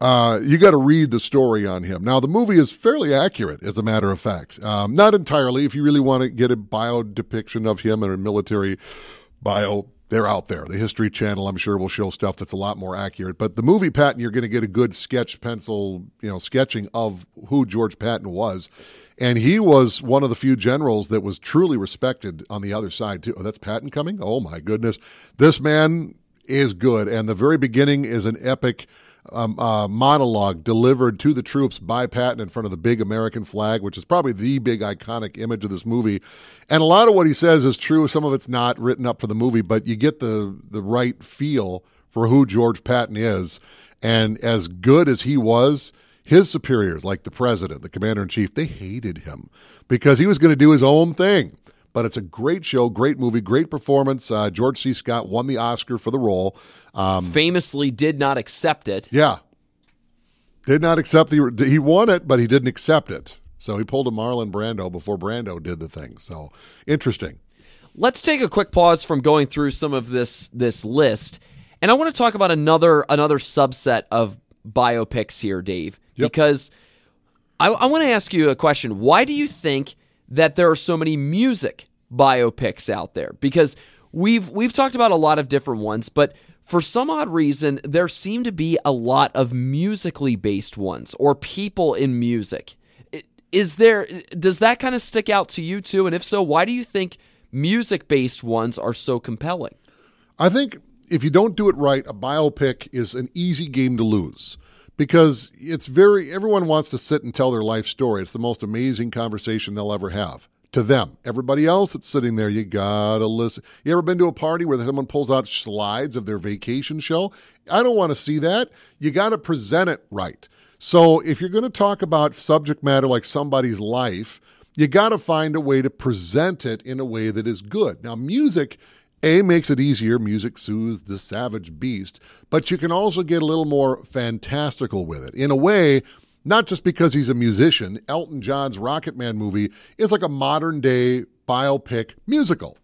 uh, you got to read the story on him. Now, the movie is fairly accurate, as a matter of fact. Um, not entirely. If you really want to get a bio depiction of him in a military bio they're out there. The History Channel, I'm sure, will show stuff that's a lot more accurate. But the movie Patton, you're going to get a good sketch pencil, you know, sketching of who George Patton was. And he was one of the few generals that was truly respected on the other side, too. Oh, that's Patton coming? Oh, my goodness. This man is good. And the very beginning is an epic um, uh, monologue delivered to the troops by Patton in front of the big American flag, which is probably the big iconic image of this movie. And a lot of what he says is true. Some of it's not written up for the movie, but you get the the right feel for who George Patton is. And as good as he was, his superiors, like the president, the commander in chief, they hated him because he was going to do his own thing. But it's a great show, great movie, great performance. Uh, George C. Scott won the Oscar for the role. Um, Famously, did not accept it. Yeah, did not accept the. He won it, but he didn't accept it. So he pulled a Marlon Brando before Brando did the thing. So interesting. Let's take a quick pause from going through some of this this list, and I want to talk about another another subset of biopics here, Dave, yep. because I, I want to ask you a question. Why do you think that there are so many music biopics out there because we've we've talked about a lot of different ones, but for some odd reason there seem to be a lot of musically based ones or people in music. Is there does that kind of stick out to you too and if so, why do you think music based ones are so compelling? I think if you don't do it right, a biopic is an easy game to lose because it's very everyone wants to sit and tell their life story. It's the most amazing conversation they'll ever have. To them, everybody else that's sitting there, you gotta listen. You ever been to a party where someone pulls out slides of their vacation show? I don't want to see that. You got to present it right. So if you're going to talk about subject matter like somebody's life, you got to find a way to present it in a way that is good. Now, music A makes it easier. Music soothes the savage beast, but you can also get a little more fantastical with it. In a way, not just because he's a musician, Elton John's Rocketman movie is like a modern day biopic musical.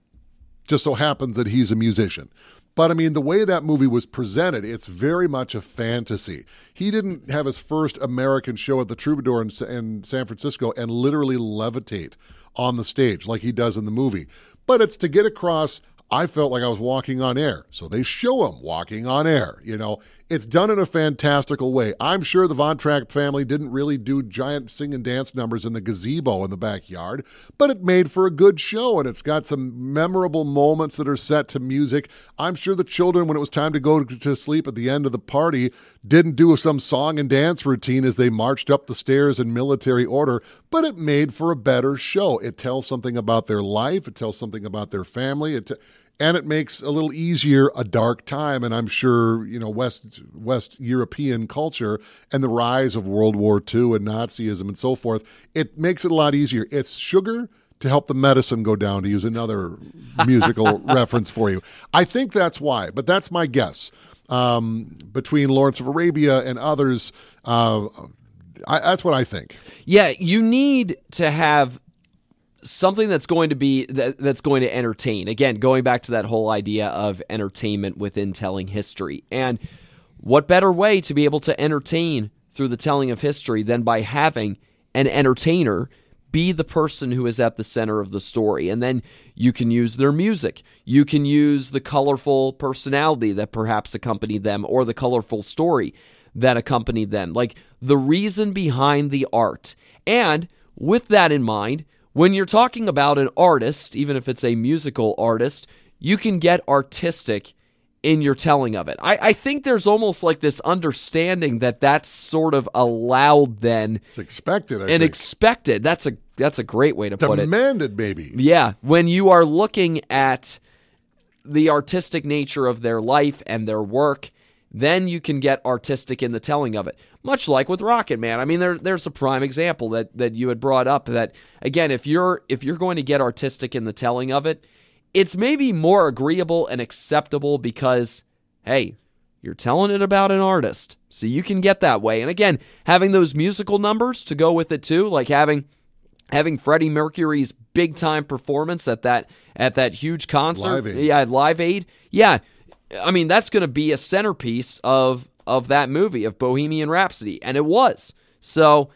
Just so happens that he's a musician. But I mean, the way that movie was presented, it's very much a fantasy. He didn't have his first American show at the Troubadour in, in, San Francisco and literally levitate on the stage like he does in the movie. But it's to get across I felt like I was walking on air. So they show him walking on air. You know, it's done in a fantastical way. I'm sure the Von Trapp family didn't really do giant sing and dance numbers in the gazebo in the backyard, but it made for a good show and it's got some memorable moments that are set to music. I'm sure the children, when it was time to go to sleep at the end of the party, didn't do some song and dance routine as they marched up the stairs in military order, but it made for a better show. It tells something about their life, it tells something about their family. It t- and it makes a little easier a dark time and i'm sure you know west west european culture and the rise of world war ii and nazism and so forth it makes it a lot easier. It's sugar to help the medicine go down to use another musical reference for you. I think that's why but that's my guess. Um, between lawrence of arabia and others uh, I, that's what i think. Yeah you need to have something that's going to be that, that's going to entertain. Again, going back to that whole idea of entertainment within telling history. And what better way to be able to entertain through the telling of history than by having an entertainer be the person who is at the center of the story. And then you can use their music. You can use the colorful personality that perhaps accompanied them or the colorful story that accompanied them. Like the reason behind the art. And with that in mind, when you're talking about an artist, even if it's a musical artist, you can get artistic in your telling of it. I, I think there's almost like this understanding that that's sort of allowed then. It's expected. I and think. expected. That's a that's a great way to put it. Demanded, maybe. Yeah, when you are looking at the artistic nature of their life and their work, then you can get artistic in the telling of it. Much like with Rocket Man. I mean, there, there's a prime example that, that you had brought up that again, if you're if you're going to get artistic in the telling of it, it's maybe more agreeable and acceptable because, hey, you're telling it about an artist. So you can get that way. And again, having those musical numbers to go with it too, like having having Freddie Mercury's big time performance at that at that huge concert. Live Aid. Yeah, Live Aid. Yeah. I mean, that's going to be a centerpiece of of that movie of Bohemian Rhapsody, and it was. So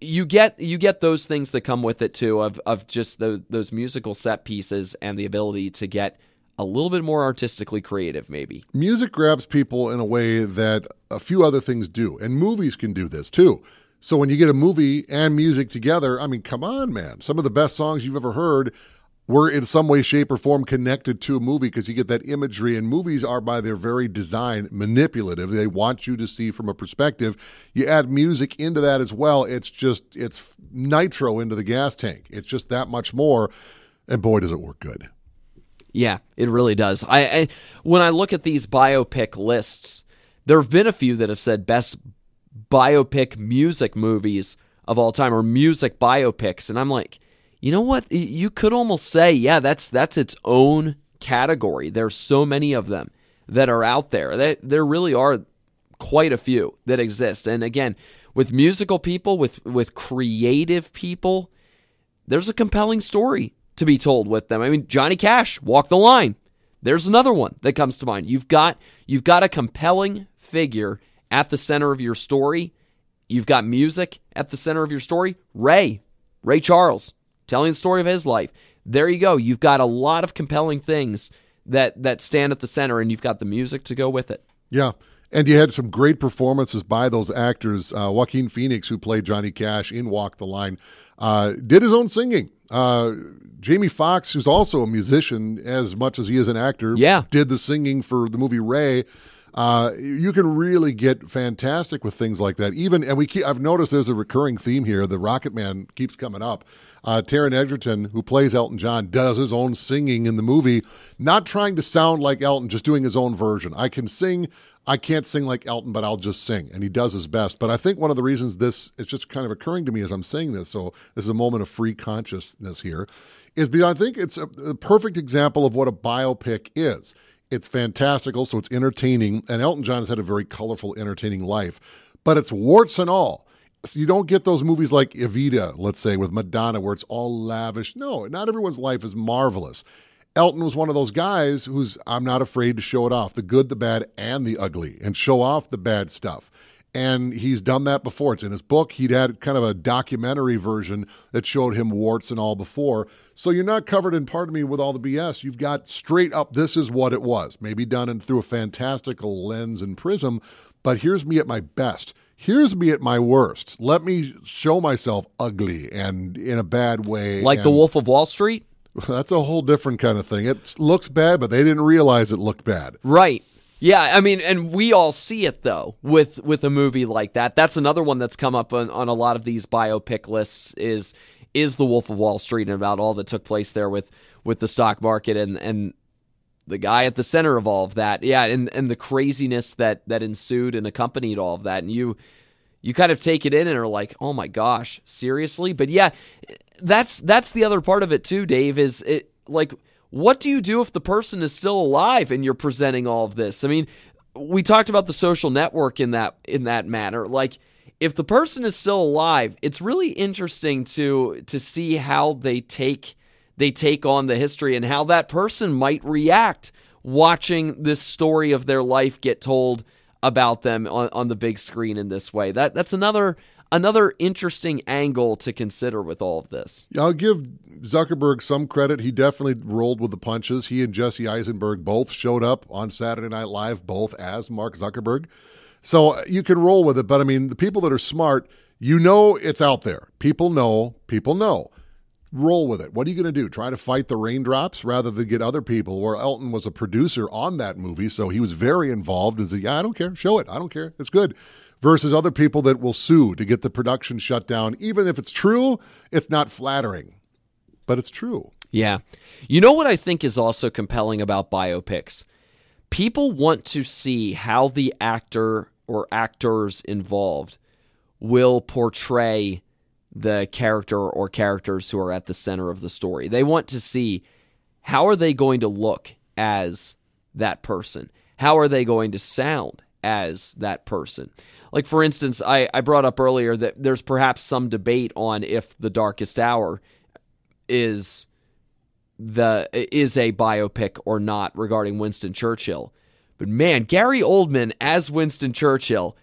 you get you get those things that come with it too of of just those those musical set pieces and the ability to get a little bit more artistically creative maybe. Music grabs people in a way that a few other things do, and movies can do this too. So when you get a movie and music together, I mean, come on, man. Some of the best songs you've ever heard were in some way, shape, or form connected to a movie because you get that imagery. And movies are, by their very design, manipulative. They want you to see from a perspective. You add music into that as well. It's just, it's nitro into the gas tank. It's just that much more. And boy, does it work good. Yeah, it really does. I, I when I look at these biopic lists, there have been a few that have said best biopic music movies of all time or music biopics, and I'm like, you know what? You could almost say, yeah, that's that's its own category. There's so many of them that are out there. There really are quite a few that exist. And again, with musical people, with with creative people, there's a compelling story to be told with them. I mean, Johnny Cash, Walk the Line. There's another one that comes to mind. You've got you've got a compelling figure at the center of your story. You've got music at the center of your story. Ray, Ray Charles, telling the story of his life. There you go. You've got a lot of compelling things that that stand at the center, and you've got the music to go with it. Yeah. And you had some great performances by those actors. Uh, Joaquin Phoenix, who played Johnny Cash in Walk the Line, uh, did his own singing. Uh, Jamie Foxx, who's also a musician as much as he is an actor, Yeah. did the singing for the movie Ray. Uh, you can really get fantastic with things like that. Even and we keep, I've noticed there's a recurring theme here. The Rocket Man keeps coming up. Uh, Taron Egerton, who plays Elton John, does his own singing in the movie, not trying to sound like Elton, just doing his own version. I can sing. I can't sing like Elton, but I'll just sing. And he does his best. But I think one of the reasons this is just kind of occurring to me as I'm saying this, so this is a moment of free consciousness here, is because I think it's a, a perfect example of what a biopic is. It's fantastical, so it's entertaining. And Elton John has had a very colorful, entertaining life, but it's warts and all. You don't get those movies like Evita, let's say, with Madonna, where it's all lavish. No, not everyone's life is marvelous. Elton was one of those guys who's, I'm not afraid to show it off the good, the bad, and the ugly, and show off the bad stuff. And he's done that before. It's in his book. He'd had kind of a documentary version that showed him warts and all before. So you're not covered in, pardon me, with all the BS. You've got straight up, this is what it was. Maybe done through a fantastical lens and prism, but here's me at my best. Here's me at my worst. Let me show myself ugly and in a bad way. Like and The Wolf of Wall Street? That's a whole different kind of thing. It looks bad, but they didn't realize it looked bad. Right. Yeah, I mean, and we all see it though with with a movie like that. That's another one that's come up on, on a lot of these biopic lists. Is is the Wolf of Wall Street and about all that took place there with with the stock market and and the guy at the center of all of that. Yeah, and and the craziness that that ensued and accompanied all of that. And you you kind of take it in and are like, "Oh my gosh, seriously?" But yeah, that's that's the other part of it too, Dave, is it like what do you do if the person is still alive and you're presenting all of this? I mean, we talked about the social network in that in that manner. Like if the person is still alive, it's really interesting to to see how they take they take on the history and how that person might react watching this story of their life get told about them on, on the big screen in this way. That that's another another interesting angle to consider with all of this. I'll give Zuckerberg some credit. He definitely rolled with the punches. He and Jesse Eisenberg both showed up on Saturday Night Live, both as Mark Zuckerberg. So uh, you can roll with it. But I mean, the people that are smart, you know it's out there. People know, people know. Roll with it. What are you going to do? Try to fight the raindrops rather than get other people? Where Elton was a producer on that movie, so he was very involved. And said, "Yeah, I don't care. Show it. I don't care. It's good." versus other people that will sue to get the production shut down. Even if it's true, it's not flattering, but it's true. Yeah. You know what I think is also compelling about biopics? People want to see how the actor or actors involved will portray the character or characters who are at the center of the story. They want to see how are they going to look as that person? How are they going to sound as that person? Like for instance, I, I brought up earlier that there's perhaps some debate on if The Darkest Hour is the is a biopic or not regarding Winston Churchill. But man, Gary Oldman as Winston Churchill,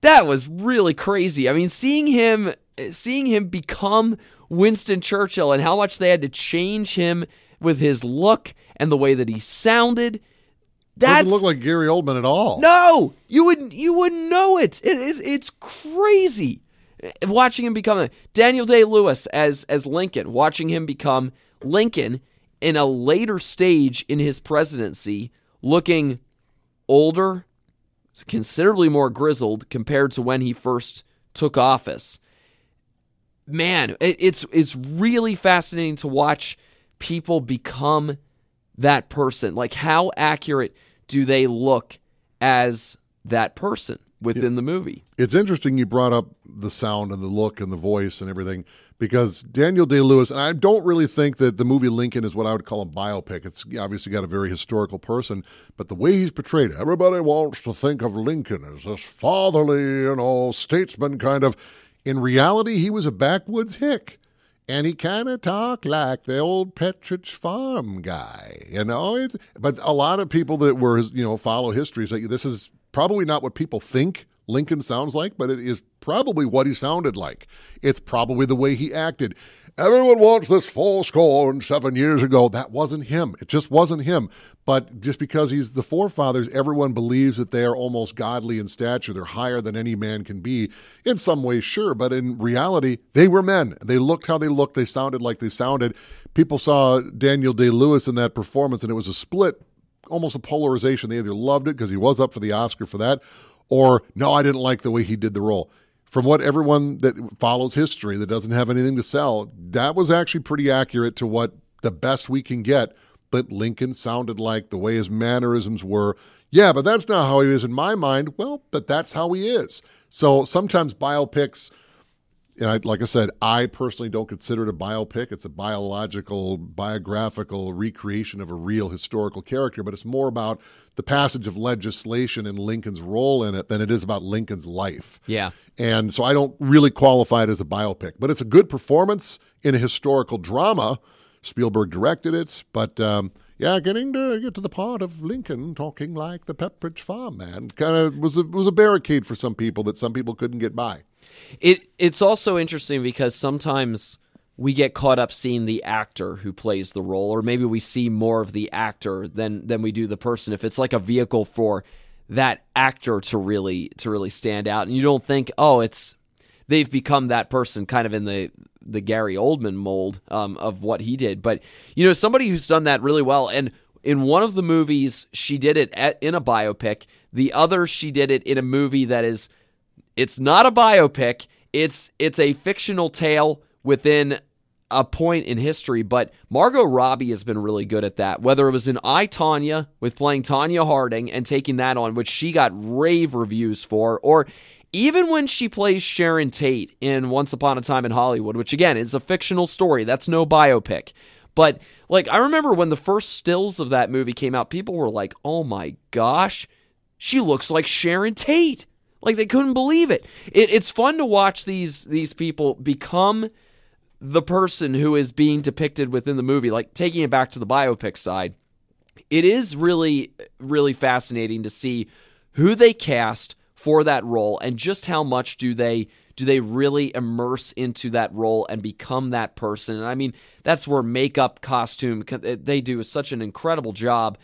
that was really crazy. I mean, seeing him seeing him become Winston Churchill and how much they had to change him with his look and the way that he sounded that doesn't look like Gary Oldman at all. No, you wouldn't. You wouldn't know it. it, it it's crazy watching him become a Daniel Day Lewis as as Lincoln. Watching him become Lincoln in a later stage in his presidency, looking older, considerably more grizzled compared to when he first took office. Man, it, it's it's really fascinating to watch people become that person. Like how accurate do they look as that person within the movie? It's interesting you brought up the sound and the look and the voice and everything because Daniel Day Lewis, and I don't really think that the movie Lincoln is what I would call a biopic. It's obviously got a very historical person, but the way he's portrayed, everybody wants to think of Lincoln as this fatherly, you know, statesman kind of. In reality, he was a backwoods hick and he kind of talked like the old Pepperidge Farm guy, you know. But a lot of people that were, you know, follow history say this is probably not what people think Lincoln sounds like, but it is probably what he sounded like. It's probably the way he acted. Everyone wants this full score and seven years ago. That wasn't him. It just wasn't him. But just because he's the forefathers, everyone believes that they are almost godly in stature. They're higher than any man can be. In some ways, sure. But in reality, they were men. They looked how they looked. They sounded like they sounded. People saw Daniel Day Lewis in that performance, and it was a split almost a polarization. They either loved it because he was up for the Oscar for that, or no, I didn't like the way he did the role. From what everyone that follows history that doesn't have anything to sell, that was actually pretty accurate to what the best we can get. But Lincoln sounded like the way his mannerisms were. Yeah, but that's not how he is in my mind. Well, but that's how he is. So sometimes biopics and I, like I said, I personally don't consider it a biopic. It's a biological, biographical recreation of a real historical character, but it's more about the passage of legislation and Lincoln's role in it than it is about Lincoln's life. Yeah. And so I don't really qualify it as a biopic, but it's a good performance in a historical drama. Spielberg directed it, but um, yeah, getting to get to the part of Lincoln talking like the Pepperidge Farm man kind of was a, was a barricade for some people that some people couldn't get by. It it's also interesting because sometimes we get caught up seeing the actor who plays the role, or maybe we see more of the actor than than we do the person. If it's like a vehicle for that actor to really to really stand out, and you don't think, oh, it's they've become that person, kind of in the the Gary Oldman mold um, of what he did. But you know, somebody who's done that really well, and in one of the movies, she did it at, in a biopic. The other, she did it in a movie that is it's not a biopic. It's it's a fictional tale within a point in history, but Margot Robbie has been really good at that. Whether it was in I Tonya with playing Tonya Harding and taking that on, which she got rave reviews for, or even when she plays Sharon Tate in Once Upon a Time in Hollywood, which again is a fictional story, that's no biopic. But like I remember when the first stills of that movie came out, people were like, "Oh my gosh, she looks like Sharon Tate." Like they couldn't believe it. it. It's fun to watch these these people become the person who is being depicted within the movie. Like taking it back to the biopic side, it is really really fascinating to see who they cast for that role and just how much do they do they really immerse into that role and become that person. And I mean, that's where makeup, costume, eh, they do such an incredible job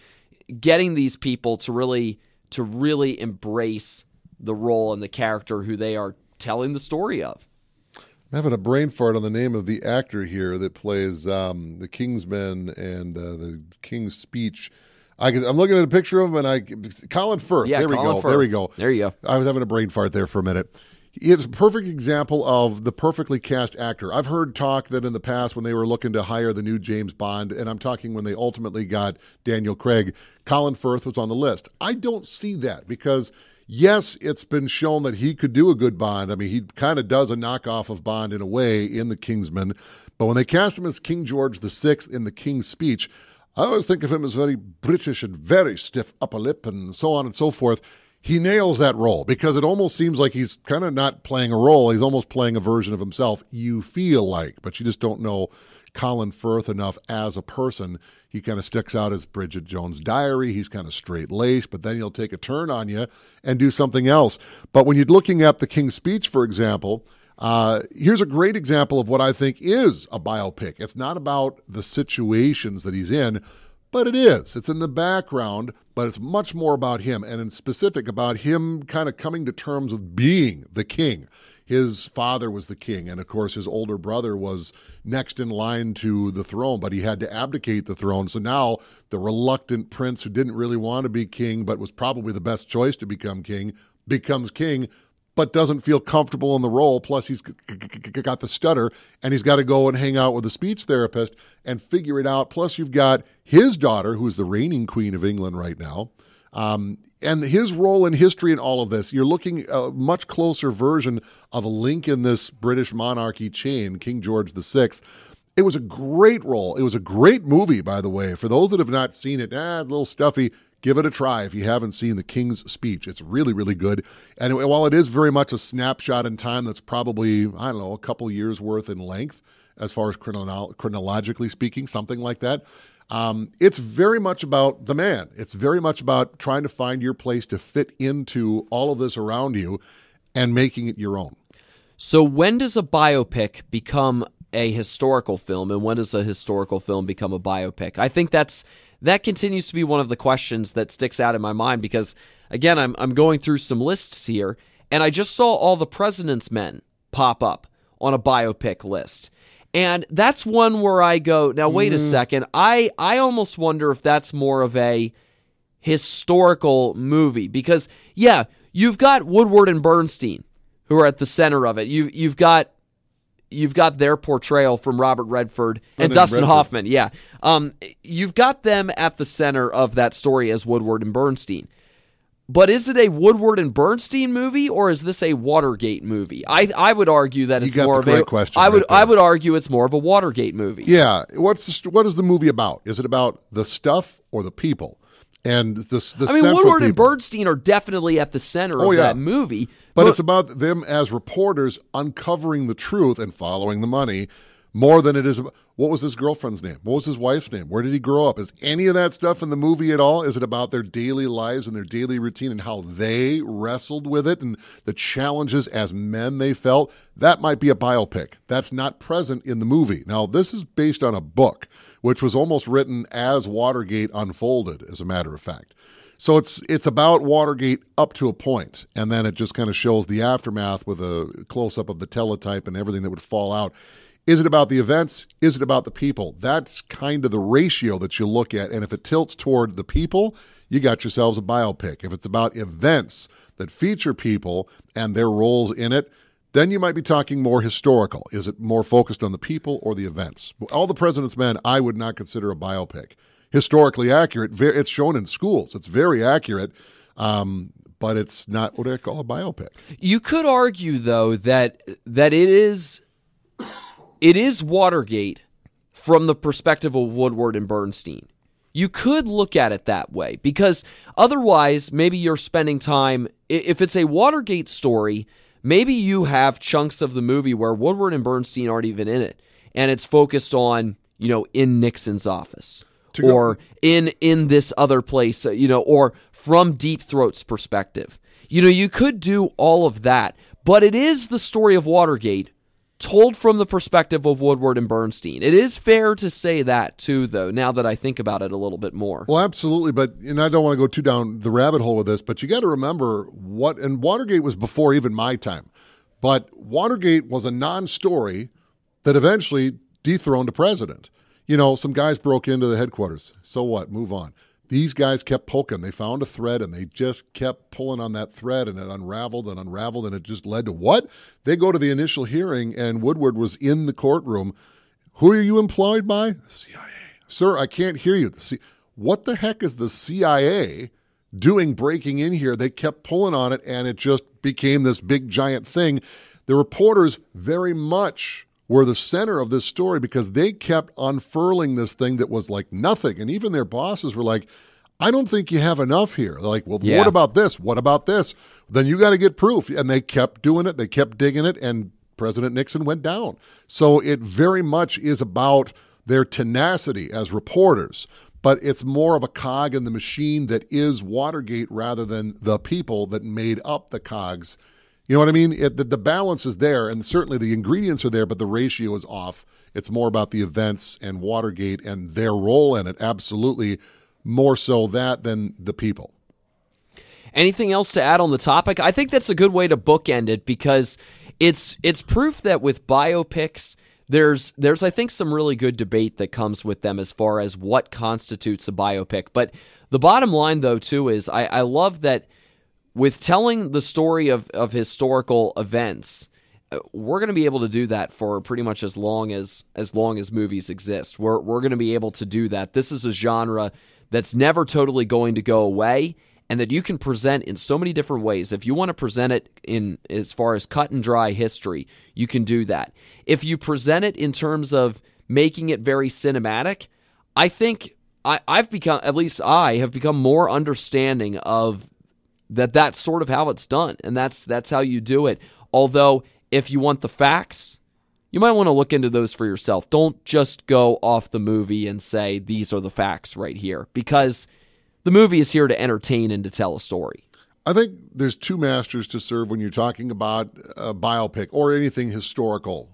getting these people to really to really embrace the role and the character who they are telling the story of. I'm having a brain fart on the name of the actor here that plays um, the Kingsman and uh, the King's Speech. I am looking at a picture of him, and I Colin Firth. Yeah, there we go. Firth. There we go. There you go. I was having a brain fart there for a minute. It's a perfect example of the perfectly cast actor. I've heard talk that in the past when they were looking to hire the new James Bond, and I'm talking when they ultimately got Daniel Craig, Colin Firth was on the list. I don't see that because yes, it's been shown that he could do a good Bond. I mean, he kind of does a knockoff of Bond in a way in The Kingsman. But when they cast him as King George VI in The King's Speech, I always think of him as very British and very stiff upper lip and so on and so forth. He nails that role because it almost seems like he's kind of not playing a role. He's almost playing a version of himself, you feel like, but you just don't know Colin Firth enough as a person he kind of sticks out as Bridget Jones' Diary. He's kind of straight laced, but then he'll take a turn on you and do something else. But when you're looking at The King's Speech, for example, uh, here's a great example of what I think is a biopic. It's not about the situations that he's in, but it is. It's in the background, but it's much more about him, and in specific about him kind of coming to terms with being the king his father was the king, and of course his older brother was next in line to the throne, but he had to abdicate the throne. So now the reluctant prince who didn't really want to be king, but was probably the best choice to become king, becomes king but doesn't feel comfortable in the role. Plus, he's got the stutter and he's got to go and hang out with a speech therapist and figure it out. Plus, you've got his daughter, who's the reigning queen of England right now. Um, and his role in history and all of this, you're looking a much closer version of a link in this British monarchy chain, King George VI. It was a great role. It was a great movie, by the way. For those that have not seen it, ah, a little stuffy. Give it a try if you haven't seen The King's Speech. It's really, really good. And while it is very much a snapshot in time that's probably, I don't know, a couple years worth in length, as far as chronolo- chronologically speaking, something like that, um, it's very much about the man. It's very much about trying to find your place to fit into all of this around you and making it your own. So, when does a biopic become a historical film, and when does a historical film become a biopic? I think that's that continues to be one of the questions that sticks out in my mind because, again, I'm I'm going through some lists here, and I just saw all the President's Men pop up on a biopic list. And that's one where I go, now wait mm. a second. I I almost wonder if that's more of a historical movie because yeah, you've got Woodward and Bernstein who are at the center of it. You you've got you've got their portrayal from Robert Redford and, Dustin Redford. Hoffman. Yeah, um, you've got them at the center of that story as Woodward and Bernstein. But is it a Woodward and Bernstein movie or is this a Watergate movie? I I would argue that you it's more of a question. I would right I would argue it's more of a Watergate movie. Yeah, what's the, what is the movie about? Is it about the stuff or the people? And the, the I mean, Woodward people. and Bernstein are definitely at the center oh, of yeah. that movie. But, but it's about them as reporters uncovering the truth and following the money more than it is about, what was his girlfriend's name? What was his wife's name? Where did he grow up? Is any of that stuff in the movie at all? Is it about their daily lives and their daily routine and how they wrestled with it and the challenges as men they felt? That might be a biopic. That's not present in the movie. Now, this is based on a book, which was almost written as Watergate unfolded, as a matter of fact. So it's it's about Watergate up to a point, and then it just kind of shows the aftermath with a close up of the teletype and everything that would fall out. Is it about the events? Is it about the people? That's kind of the ratio that you look at. And if it tilts toward the people, you got yourselves a biopic. If it's about events that feature people and their roles in it, then you might be talking more historical. Is it more focused on the people or the events? All the President's Men, I would not consider a biopic. Historically accurate. It's shown in schools. It's very accurate. Um, but it's not what I call a biopic. You could argue, though, that that it is it is Watergate from the perspective of Woodward and Bernstein. You could look at it that way because otherwise, maybe you're spending time. If it's a Watergate story, maybe you have chunks of the movie where Woodward and Bernstein aren't even in it, and it's focused on you know in Nixon's office or in in this other place, uh, you know, or from Deep Throat's perspective. You know, you could do all of that, but it is the story of Watergate told from the perspective of Woodward and Bernstein. It is fair to say that too, though. Now that I think about it a little bit more. Well, absolutely, but and I don't want to go too down the rabbit hole with this, but you got to remember what and Watergate was before even my time, but Watergate was a non-story that eventually dethroned a president. You know, some guys broke into the headquarters. So what? Move on these guys kept poking. They found a thread and they just kept pulling on that thread and it unraveled and unraveled and it just led to what? They go to the initial hearing and Woodward was in the courtroom. Who are you employed by? CIA. Sir, I can't hear you. C- what the heck is the CIA doing breaking in here? They kept pulling on it and it just became this big giant thing. The reporters very much were the center of this story because they kept unfurling this thing that was like nothing. And even their bosses were like, I don't think you have enough here. They're like, well, yeah. what about this? What about this? Then you got to get proof. And they kept doing it. They kept digging it. And President Nixon went down. So it very much is about their tenacity as reporters. But it's more of a cog in the machine that is Watergate rather than the people that made up the cogs you know what I mean? It, the, the balance is there, and certainly the ingredients are there, but the ratio is off. It's more about the events and Watergate and their role in it. Absolutely, more so that than the people. Anything else to add on the topic? I think that's a good way to bookend it because it's it's proof that with biopics there's there's I think some really good debate that comes with them as far as what constitutes a biopic. But the bottom line though too is I, I love that with telling the story of, of historical events, uh, we're going to be able to do that for pretty much as long as as long as movies exist. We're we're going to be able to do that. This is a genre that's never totally going to go away and that you can present in so many different ways. If you want to present it in as far as cut and dry history, you can do that. If you present it in terms of making it very cinematic, I think I, I've become at least I have become more understanding of that that's sort of how it's done and that's that's how you do it. Although if you want the facts you might want to look into those for yourself. Don't just go off the movie and say these are the facts right here because the movie is here to entertain and to tell a story. I think there's two masters to serve when you're talking about a biopic or anything historical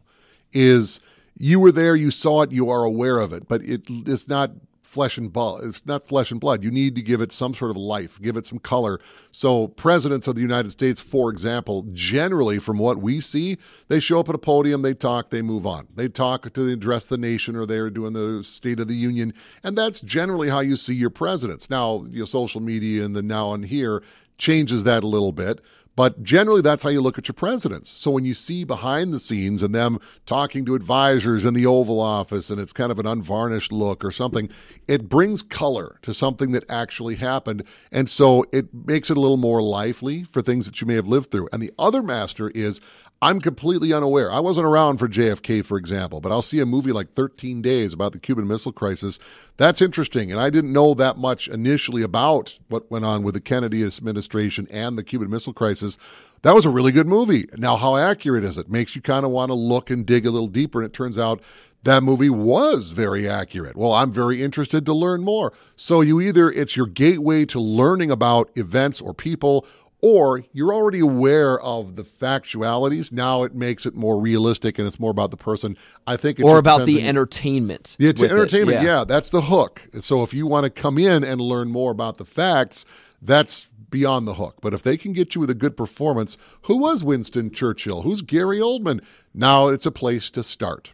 is you were there, you saw it, you are aware of it, but it, it's not flesh and blood. It's not flesh and blood. You need to give it some sort of life, give it some color. So, presidents of the United States, for example, generally, from what we see, they show up at a podium, they talk, they move on. They talk to address the nation, or they're doing the State of the Union, and that's generally how you see your presidents. Now, your social media and the now and here changes that a little bit. But generally, that's how you look at your presidents. So when you see behind the scenes and them talking to advisors in the Oval Office and it's kind of an unvarnished look or something, it brings color to something that actually happened. And so it makes it a little more lively for things that you may have lived through. And the other master is I'm completely unaware. I wasn't around for JFK, for example, but I'll see a movie like 13 Days about the Cuban Missile Crisis. That's interesting. And I didn't know that much initially about what went on with the Kennedy administration and the Cuban Missile Crisis. That was a really good movie. Now, how accurate is it? Makes you kind of want to look and dig a little deeper. And it turns out that movie was very accurate. Well, I'm very interested to learn more. So you either, it's your gateway to learning about events or people, or you're already aware of the factualities. Now it makes it more realistic and it's more about the person. I think it's or about the entertainment. Yeah, it's entertainment. It. Yeah. yeah, that's the hook. So if you want to come in and learn more about the facts, that's beyond the hook. But if they can get you with a good performance, who was Winston Churchill? Who's Gary Oldman? Now it's a place to start.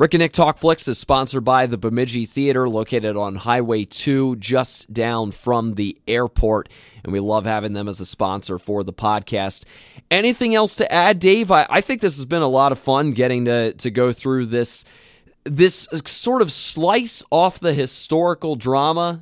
Rick and Nick Talk Flicks is sponsored by the Bemidji Theater, located on Highway 2, just down from the airport. And we love having them as a sponsor for the podcast. Anything else to add, Dave? I, I think this has been a lot of fun getting to, to go through this this sort of slice off the historical drama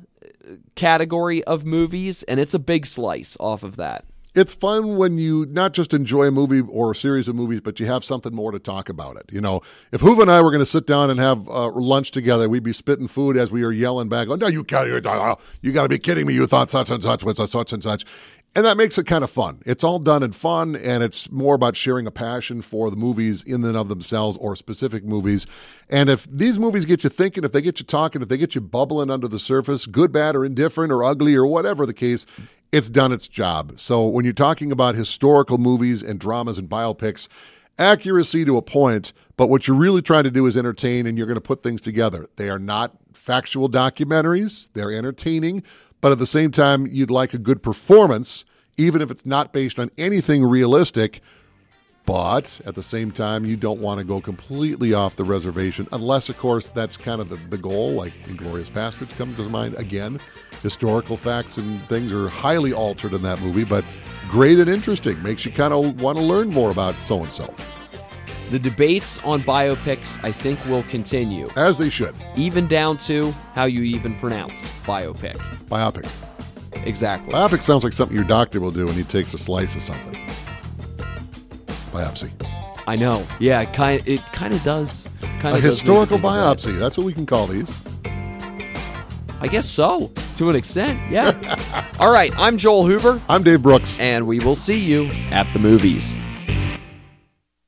category of movies, and it's a big slice off of that it's fun when you not just enjoy a movie or a series of movies, but you have something more to talk about it. You know, if Hoover and I were going to sit down and have uh, lunch together, we'd be spitting food as we are yelling back, "Oh no, you can't! You got to be kidding me! You thought such and such was such and such." And that makes it kind of fun. It's all done in fun, and it's more about sharing a passion for the movies in and of themselves or specific movies. And if these movies get you thinking, if they get you talking, if they get you bubbling under the surface, good, bad, or indifferent, or ugly, or whatever the case, it's done its job. So when you're talking about historical movies and dramas and biopics, accuracy to a point, but what you're really trying to do is entertain and you're going to put things together. They are not factual documentaries, they're entertaining, but at the same time, you'd like a good performance, even if it's not based on anything realistic. But at the same time, you don't want to go completely off the reservation, unless, of course, that's kind of the, the goal, like Inglourious Basterds comes to mind again historical facts and things are highly altered in that movie, but great and interesting. Makes you kind of want to learn more about so and so. The debates on biopics, I think, will continue. As they should. Even down to how you even pronounce biopic. Biopic. Exactly. Biopic sounds like something your doctor will do when he takes a slice of something. Biopsy. I know. Yeah, it kind it kind of does. Kind of a historical biopsy. That's what we can call these. I guess so, to an extent. Yeah. All right. I'm Joel Hoover. I'm Dave Brooks. And we will see you at the movies.